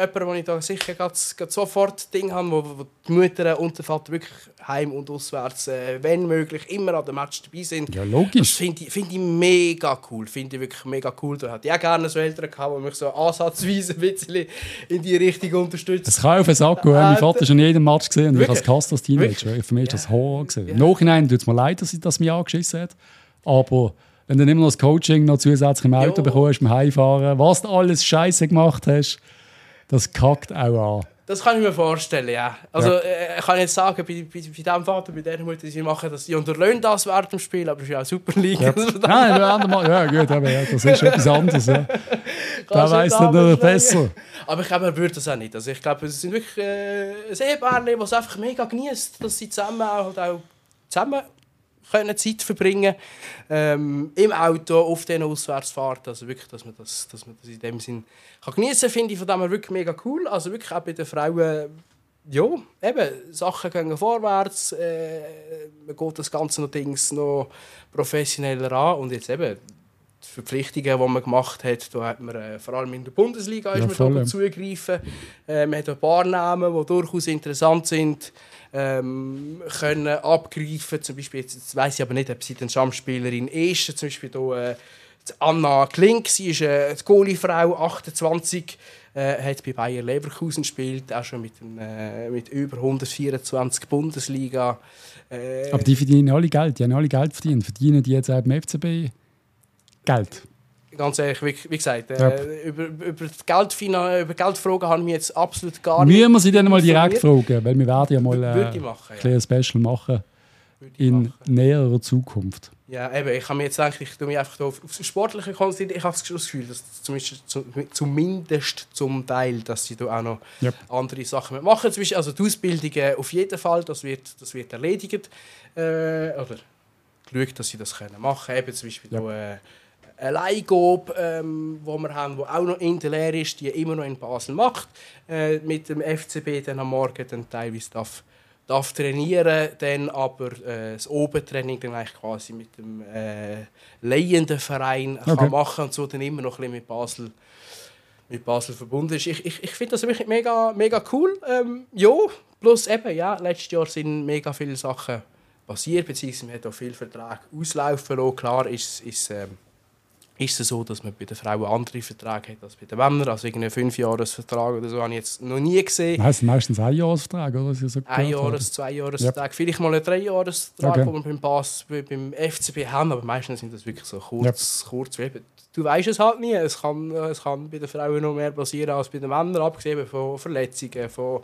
jemanden, wo ich da sicher grad, grad sofort Ding habe, wo, wo die Mutter und der Vater wirklich heim und auswärts, äh, wenn möglich, immer an dem Match dabei sind. Ja, logisch. Das finde ich, find ich mega cool. Finde ich wirklich mega cool. Da hatte ich auch gerne so Eltern gehabt, die mich so ansatzweise ein bisschen in die Richtung unterstützen. Das kann auf den Sack gehen. mein Vater schon jeden Match gesehen und wirklich? ich als Cast als Teenager. Für mich ist das Horror. Gewesen. Ja. Im Nachhinein tut es mir leid, dass ich das mir angeschissen hat. Aber wenn du immer noch das Coaching noch zusätzlich im Auto jo. bekommst, beim Heimfahren, was du alles Scheiße gemacht hast, das kackt auch an. Das kann ich mir vorstellen, ja. Also, ja. Äh, ich kann jetzt sagen, bei, bei, bei dem Vater, bei der Mutter, sie machen, dass sie unterlöhnen das während dem Spiel, aber es ist ja auch Superliga. Ja. [LAUGHS] Also, Nein, ja, gut, aber ja, das ist etwas anderes. Ja. [LAUGHS] da weiss du noch besser. Aber ich glaube, er würde das auch nicht. Also, ich glaube, es sind wirklich äh, ein Ehepaar, die es einfach mega genießt, dass sie zusammen auch, auch zusammen können Zeit verbringen ähm, im Auto auf diesen Auswärtsfahrten. Also wirklich, dass man das, dass man das in dem Sinn kann genießen kann, finde ich von dem her wirklich mega cool. Also wirklich auch bei den Frauen, ja, eben, Sachen gehen vorwärts, äh, man geht das Ganze noch, Dings noch professioneller an und jetzt eben die Verpflichtungen, die man gemacht hat, da hat man äh, vor allem in der Bundesliga ist ja, man zugegriffen. Äh, man hat ein paar Namen, die durchaus interessant sind ähm, können abgreifen. Zum Beispiel, jetzt, jetzt weiß ich aber nicht, ob sie eine Stammspielerin ist. Zum Beispiel hier, äh, Anna Klink, sie ist äh, die Goalie-Frau, 28, äh, hat bei Bayer Leverkusen gespielt, auch schon mit, äh, mit über 124 Bundesliga. Äh, aber die verdienen alle Geld, die haben alle Geld verdient. Verdienen die jetzt auch beim FCB Geld? Ganz ehrlich, wie, wie gesagt, äh, über, über, Geldfina über Geldfragen haben wir jetzt absolut gar nicht. Müssen wir sie dann mal direkt fragen, weil wir werden ja mal äh, machen, ja. ein Special machen in machen. näherer Zukunft. Ja, eben, ich habe mir jetzt eigentlich, ich mich einfach auf, auf Sportliche konzentriert. Ich habe das Gefühl, dass zumindest, zumindest zum Teil, dass sie da auch noch yep. andere Sachen machen. Zum also die Ausbildung auf jeden Fall, das wird, das wird erledigt. Äh, oder geschaut, dass sie das können machen können. Eben zum Beispiel yep. da, äh, eine Leihgabe, ähm, wo wir haben, die auch noch in der Lehre ist, die immer noch in Basel macht, äh, mit dem FCB dann am Morgen dann teilweise darf, darf trainieren, dann aber äh, das Obertraining dann eigentlich quasi mit dem äh, leihenden Verein okay. kann machen und so dann immer noch ein bisschen mit Basel mit Basel verbunden ist. Ich, ich, ich finde das wirklich mega, mega cool. Ähm, ja, plus eben, ja, letztes Jahr sind mega viele Sachen passiert, beziehungsweise man hat auch viele Verträge auslaufen lassen. Klar ist es ähm, ist es so, dass man bei den Frauen andere Verträge hat als bei den Männern. Also einen Fünfjahresvertrag oder so habe ich jetzt noch nie gesehen. Heißt meistens ein Jahresvertrag, oder? So ein Jahres-, zwei Jahresvertrag, ja. vielleicht mal ein Dreijahresvertrag, okay. den wir beim, Pass, beim FCB haben, aber meistens sind das wirklich so kurz, ja. kurz Du weißt es halt nie. Es kann, es kann bei den Frauen noch mehr passieren als bei den Männern, abgesehen von Verletzungen, von,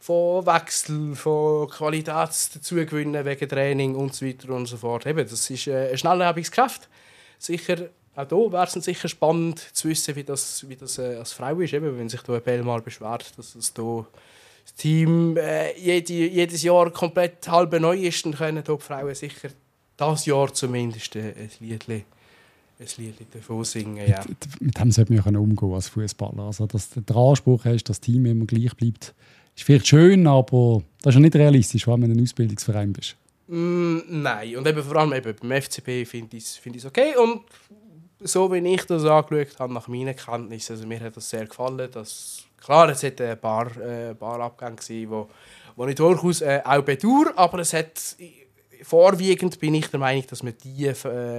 von Wechsel, von Qualitätsdazugewinnen wegen Training und so weiter und so fort. Eben, das ist äh, ein schnelllebiges Geschäft. Sicher auch hier wäre es sicher spannend zu wissen, wie das, wie das äh, als Frau ist, eben, wenn sich da ein Bell mal beschwert, dass es da das Team äh, jede, jedes Jahr komplett halb neu ist, dann können die Frauen sicher das Jahr zumindest äh, ein Lied ein Lied davon singen. Ja. Mit, mit dem sollte man ja umgehen als Fußballer. Also, dass den Anspruch hast, dass das Team immer gleich bleibt, ist vielleicht schön, aber das ist ja nicht realistisch, wenn du ein Ausbildungsverein bist. Mm, nein, und eben vor allem eben beim FCB finde ich es find okay. Und so wie ich das angeschaut habe, nach meinen Kenntnissen, also mir hat das sehr gefallen. Dass, klar, es hat ein paar, äh, paar Abgänge gegeben, wo, wo ich durchaus äh, auch bedauere, aber es hat vorwiegend bin ich der Meinung, dass wir die äh,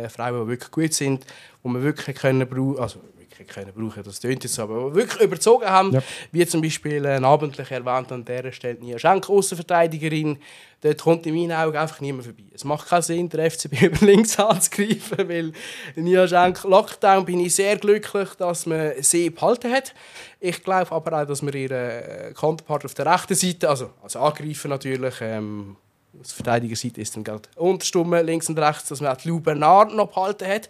Frauen, die wirklich gut sind, die wir wirklich können brauchen, also wirklich können brauchen, das tönt jetzt aber wirklich überzogen haben, ja. wie zum Beispiel äh, namentlich erwähnt an dieser Stelle Nia Schenk, Außenverteidigerin, dort kommt in meinen Augen einfach niemand vorbei. Es macht keinen Sinn, der FCB [LAUGHS] über links anzugreifen, weil Nia Schenk Lockdown bin ich sehr glücklich, dass man sie behalten hat. Ich glaube aber auch, dass wir ihren Counterpart auf der rechten Seite, also als Angreifer natürlich, ähm, aus Verteidigerseite ist dann gerade Unterstumme links und rechts, dass man auch Lou Bernard noch behalten hat.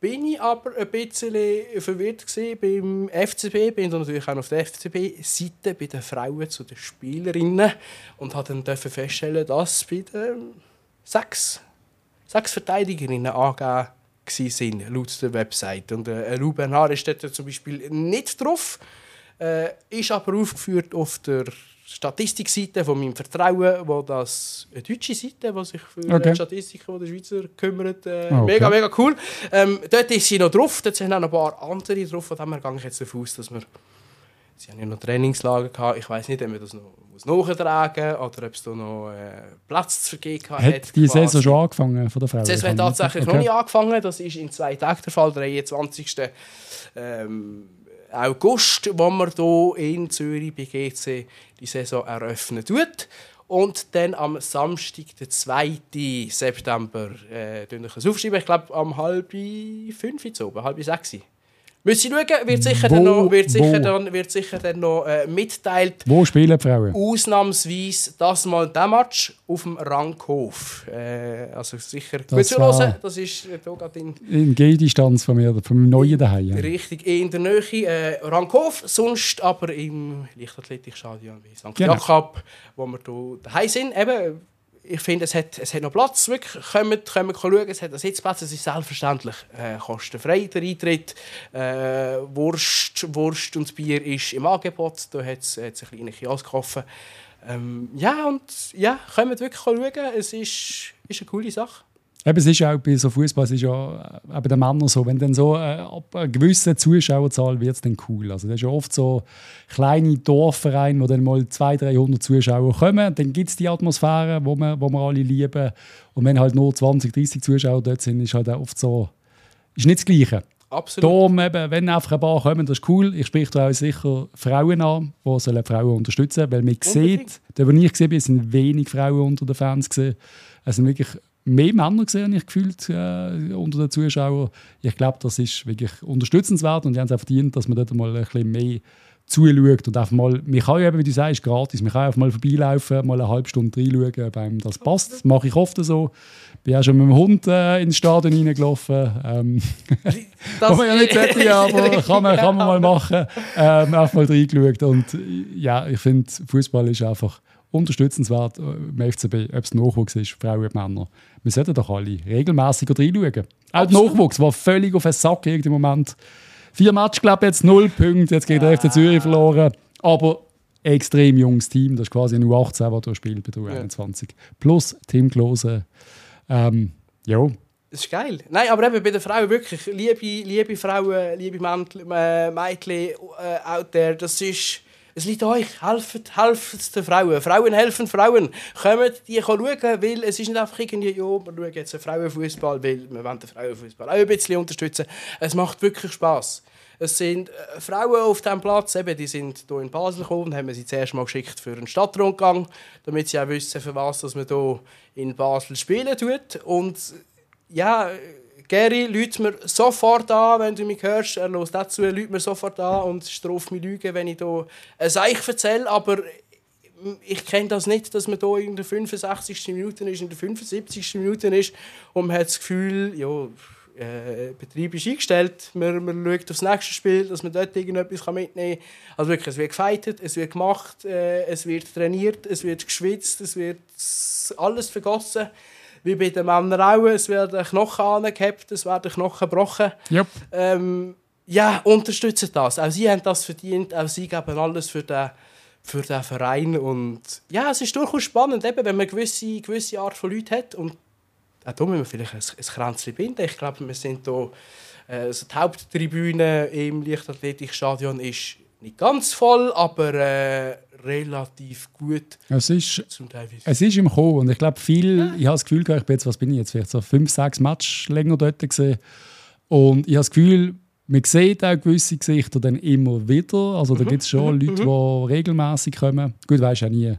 Bin ich aber ein bisschen verwirrt beim FCB, bin dann natürlich auch auf der FCB-Seite bei den Frauen zu den Spielerinnen und habe dann feststellen, dass bei den sechs, sechs Verteidigerinnen angegeben sind, laut der Website. Und äh, Lou Bernard ist dort zum Beispiel nicht drauf, äh, ist aber aufgeführt auf der Statistikseite von meinem Vertrauen, wo das eine deutsche Seite, die sich für okay. Statistiken der Schweizer kümmert. Äh, ah, okay. Mega, mega cool. Ähm, dort ist sie noch drauf, dort sind auch noch ein paar andere drauf, von dem gehe ich jetzt davon aus, dass wir Sie haben ja noch Trainingslager gehabt. Ich weiß nicht, ob man das noch muss nachtragen muss oder ob es da noch äh, Platz zu vergeben hat. Hat die Saison schon angefangen von der Frau? Die Saison hat tatsächlich okay. noch nicht angefangen. Das ist in zwei Tagen der Fall, 23. Ähm, August, wo man hier in Zürich bei GC die Saison eröffnen tut. Und dann am Samstag, den 2. September, äh, ich aufschreiben. Ich glaube, am halb fünf, halb sechs. Müssen Sie schauen, wird sicher wo, dann noch, wird sicher dann, wird sicher dann noch äh, mitteilt. Wo spielen die Frauen? Ausnahmsweise das mal der Match auf dem Rankhof. Äh, also sicher gut zu hören. Das ist äh, in, in Gehdistanz von mir, meinem neuen Daheim. Richtig, in der Nähe äh, Rankhof, sonst aber im Leichtathletikstadion wie St. Genau. Jakob, wo wir hier daheim sind. Eben, ich finde, es hat, es hat noch Platz. Wirklich, kommt, kommt schauen. Es hat einen Sitzplatz. Es ist selbstverständlich äh, kostenfrei, der Eintritt. Äh, Wurst, Wurst und Bier ist im Angebot. Da hat es einen kleinen Kiosk gekauft. Ähm, ja, und ja, kommt wirklich schauen. Es ist, ist eine coole Sache. Eben, es ist auch bei so Fußball, es ist ja äh, bei den Männern so, wenn dann so äh, ab einer gewissen Zuschauerzahl wird es dann cool. Also das ist ja oft so kleine Dorfvereine, wo dann mal 200, 300 Zuschauer kommen, dann gibt es die Atmosphäre, wo wir, wo wir alle lieben. Und wenn halt nur 20, 30 Zuschauer dort sind, ist halt auch oft so, ist nicht das Gleiche. Absolut. Darum eben, wenn einfach ein paar kommen, das ist cool. Ich spreche da auch sicher Frauen an, die sollen Frauen unterstützen sollen, weil man sieht, da wo ich gesehen bin, sind wenig Frauen unter den Fans gesehen. Es sind wirklich mehr Männer gesehen, ich gefühlt äh, unter den Zuschauern. Ich glaube, das ist wirklich unterstützenswert und die haben es auch verdient, dass man dort mal ein bisschen mehr zuschaut und einfach mal, man kann ja eben, wie du sagst, gratis, man kann einfach mal vorbeilaufen, mal eine halbe Stunde reinschauen, ob einem das passt. Das mache ich oft so. Ich bin auch schon mit dem Hund äh, ins Stadion reingelaufen. Ähm, [LAUGHS] kann man ja nicht [LAUGHS] sagen, aber kann man, kann man mal machen. Ähm, einfach mal reingeschaut und ja, ich finde, Fußball ist einfach unterstützenswert äh, im FCB, ob es Nachwuchs ist, Frauen und Männer. Wir sollten doch alle regelmäßig reinschauen. Auch der Nachwuchs war völlig auf den Sack im Moment. Vier Matches, glaube jetzt null Punkte, jetzt gegen den FC Zürich verloren. Aber ein extrem junges Team, das ist quasi ein U18, das du spielt bei der U21. Ja. Plus Tim Klose. Ähm, ja. Das ist geil. Nein, aber eben bei den Frauen wirklich, liebe, liebe Frauen, liebe Mädchen, äh, Mädchen äh, out there, das ist es liegt euch, helft, helft den Frauen. Frauen helfen Frauen. Kommt die schauen, weil es ist nicht einfach irgendwie, ja, wir schauen jetzt einen Frauenfußball, weil wir wollen den Frauenfußball auch ein bisschen unterstützen. Es macht wirklich Spass. Es sind äh, Frauen auf diesem Platz, eben, die sind hier in Basel gekommen, haben sie zuerst mal geschickt für einen Stadtrundgang, damit sie auch wissen, für was dass man hier in Basel spielen tut. Und ja, Gary, lüt mir sofort an, wenn du mich hörst. Er los dazu, lüt mir sofort an und straft mich Lügen, wenn ich hier ein Seich erzähle. Aber ich kenne das nicht, dass man hier in der 65. Minute ist, in der 75. Minute ist und man hat das Gefühl, ja, äh, Betrieb ist eingestellt, man, man schaut aufs nächste Spiel, dass man dort irgendetwas mitnehmen kann. Also wirklich, es wird gefeitet, es wird gemacht, äh, es wird trainiert, es wird geschwitzt, es wird alles vergossen wie bei den Männern auch. Es werden Knochen angehabt, es werden Knochen gebrochen. Yep. Ähm, ja, unterstützen das. Auch sie haben das verdient, auch sie geben alles für den, für den Verein. Und ja, es ist durchaus spannend, eben, wenn man eine gewisse, gewisse Art von Leuten hat. Und auch da müssen wir vielleicht ein, ein Kränzchen binden. Ich glaube, wir sind hier, äh, also die Haupttribüne im Leichtathletikstadion ist nicht ganz voll, aber äh, relativ gut. Es ist, es ist im Kommen und ich glaube, viel, ja. ich habe das Gefühl, ich bin jetzt, was bin ich jetzt, vielleicht so fünf, sechs Matches länger dort gesehen und ich habe das Gefühl, man sieht auch gewisse Gesichter dann immer wieder. Also da mhm. gibt es schon. [LAUGHS] Leute, die regelmäßig kommen. Gut, weiß ja nie,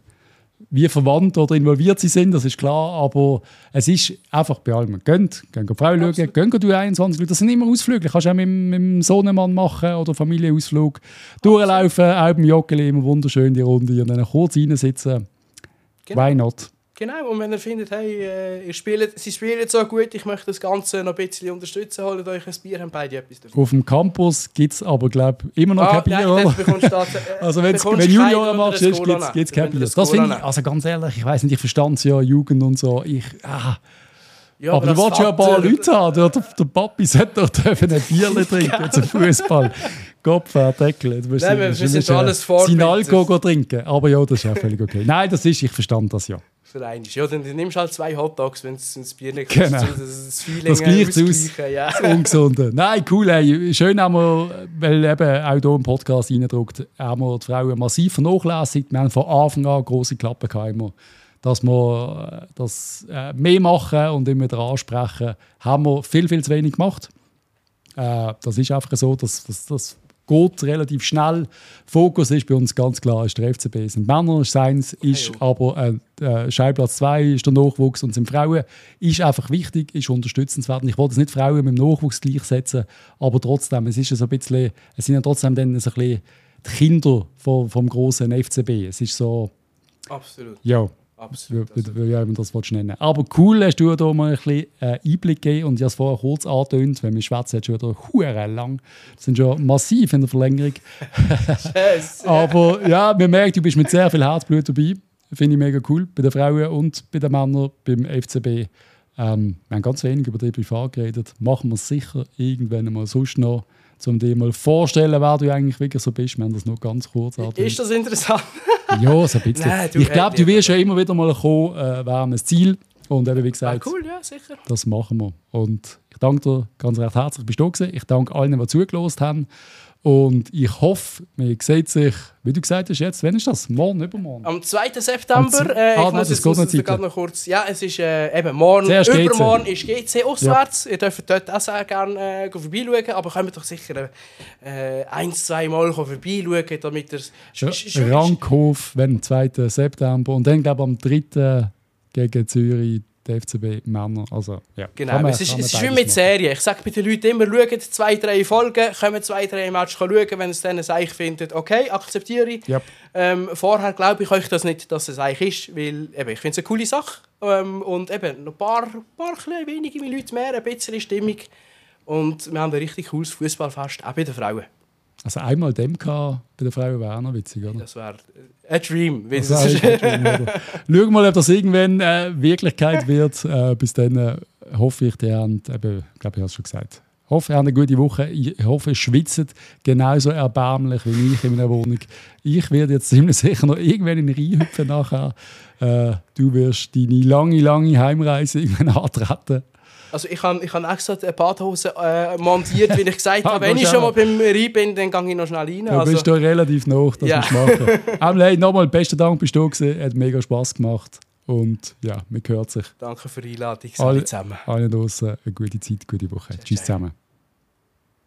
wie verwandt oder involviert sie sind, das ist klar, aber es ist einfach bei allem. Geht, gehen die Frau schauen, gehen du 21 Das sind immer Ausflüge. Kannst du auch mit, mit dem Sohnemann machen oder Familienausflug. Durchlaufen, auch beim Joggeli, immer wunderschön die Runde und dann kurz reinsitzen. Genau. Why not? Genau, und wenn ihr findet, hey, äh, ihr spielt, sie spielen so gut, ich möchte das Ganze noch ein bisschen unterstützen, holt euch ein Bier, haben beide etwas davon. Auf dem Campus gibt es aber, glaube ich, immer noch ah, kein Bier, nein, oder? [LAUGHS] Äh, also wenn Junior machst, gibt es kein Bier. Das finde ich, also ganz ehrlich, ich weiß nicht, ich verstand es ja, Jugend und so, ich, ah, ja, aber, aber du willst ja ein paar Leute haben. Der, der Papi sollte doch dürfen ein Bier [LAUGHS] trinken zum Fußball. Kopf, Deckel. Du musst, Nein, wir, sind alles Vorbild. Sein Alkohol trinken. Aber ja, das ist ja völlig okay. Nein, das ist, ich verstand das ja für einen Ja, dann nimmst du halt zwei Hotdogs, wenn es ins Bier nicht genau. das, das Feeling das gleicht aus. Ja. Das Ungesunde. Nein, cool. Ey. Schön haben wir, weil eben auch hier im Podcast reindruckt, haben wir die Frauen massiv vernachlässigt. Wir haben von Anfang an große Klappen gehabt, dass wir äh, das äh, mehr machen und immer wieder ansprechen, haben wir viel, viel zu wenig gemacht. Äh, das ist einfach so, dass, dass, dass geht relativ schnell. Fokus ist bei uns ganz klar ist der FCB. Sind Männer, Seins ist aber äh, äh, Schallplatz 2 ist der Nachwuchs und sind Frauen. Ist einfach wichtig, ist unterstützenswert. Ich wollte es nicht Frauen mit dem Nachwuchs gleichsetzen, aber trotzdem, es ist so ein bisschen, es sind ja trotzdem dann so ein bisschen die Kinder vom, vom großen FCB. Es ist so. Absolut. Ja. Absolut. Wie, wie, wie das nennen Aber cool hast du da mal ein bisschen äh, Einblick gegeben und ich habe es vorher kurz angetönt, wenn wir schwätzen, jetzt schon wieder hure lang. Das sind schon massiv in der Verlängerung. [LAUGHS] Aber ja, man merkt, du bist mit sehr viel Herzblut dabei. Finde ich mega cool. Bei den Frauen und bei den Männern beim FCB. Ähm, wir haben ganz wenig über die privat geredet. Machen wir es sicher irgendwann mal sonst noch um dir mal vorstellen, wer du eigentlich wirklich so bist. Wir haben das noch ganz kurz angetönt. Ist das interessant? Ja, so ein bisschen. Nein, ich glaube, du wirst ja immer wieder mal kommen, äh, haben ein Ziel. Und eben, wie gesagt, ah, cool, ja, sicher. das machen wir. Und ich danke dir ganz recht herzlich, bist du da gewesen. Ich danke allen, die zugelassen haben. Und ich hoffe, man sieht sich, wie du gesagt hast, jetzt, wann ist das? Morgen, übermorgen? Am 2. September. Äh, ah, ich muss jetzt muss gerade noch kurz. Ja, es ist äh, eben morgen, Zuerst übermorgen GC. ist GC auswärts. Ja. Ihr dürft dort auch sehr gerne äh, vorbeischauen, aber könnt doch sicher äh, ein, zwei Mal vorbeischauen, damit ihr... Rankhof, wenn am 2. September und dann glaube ich am 3. gegen Zürich der FCB Männer. Also, ja. Genau, man, es ist, es ist wie mit Serien. Ich sage bei den Leuten immer, schaut zwei, drei Folgen, kommen zwei, drei Matches schauen, wenn es dann eigentlich findet, okay, akzeptiere ich. Yep. Ähm, vorher glaube ich euch das nicht, dass es eigentlich ist, weil eben, ich finde es eine coole Sache. Ähm, und eben, noch ein paar, paar kleine, wenige Leute mehr, ein bisschen Stimmung. Und wir haben ein richtig cooles Fußballfest, auch bei den Frauen. Also einmal dem bei der Frau wäre noch witzig, oder? Das wäre ein Dream. Das wär ein Dream Schauen mal, ob das irgendwann äh, Wirklichkeit wird. Äh, bis dann äh, hoffe ich, haben, eben, ich glaube, ich habe es schon gesagt, hoffe, ihr habt eine gute Woche. Ich hoffe, ihr schwitzt genauso erbärmlich wie ich in meiner Wohnung. Ich werde jetzt ziemlich sicher noch irgendwann in reinhüpfen nachher. Äh, du wirst deine lange, lange Heimreise irgendwann antreten. Also ich habe ich hab extra eine Badhose äh, montiert, wie ich gesagt [LAUGHS] habe. Wenn ich schon mal beim Rhein bin, dann gehe ich noch schnell rein. Du also. bist da relativ nah, das ja. machen. [LAUGHS] Aber nochmal, besten Dank, bist du gewesen. Hat mega Spass gemacht. Und ja, man hört sich. Danke für die Einladung. Alle zusammen. Allen draußen eine gute Zeit, gute Woche. Tschüss zusammen.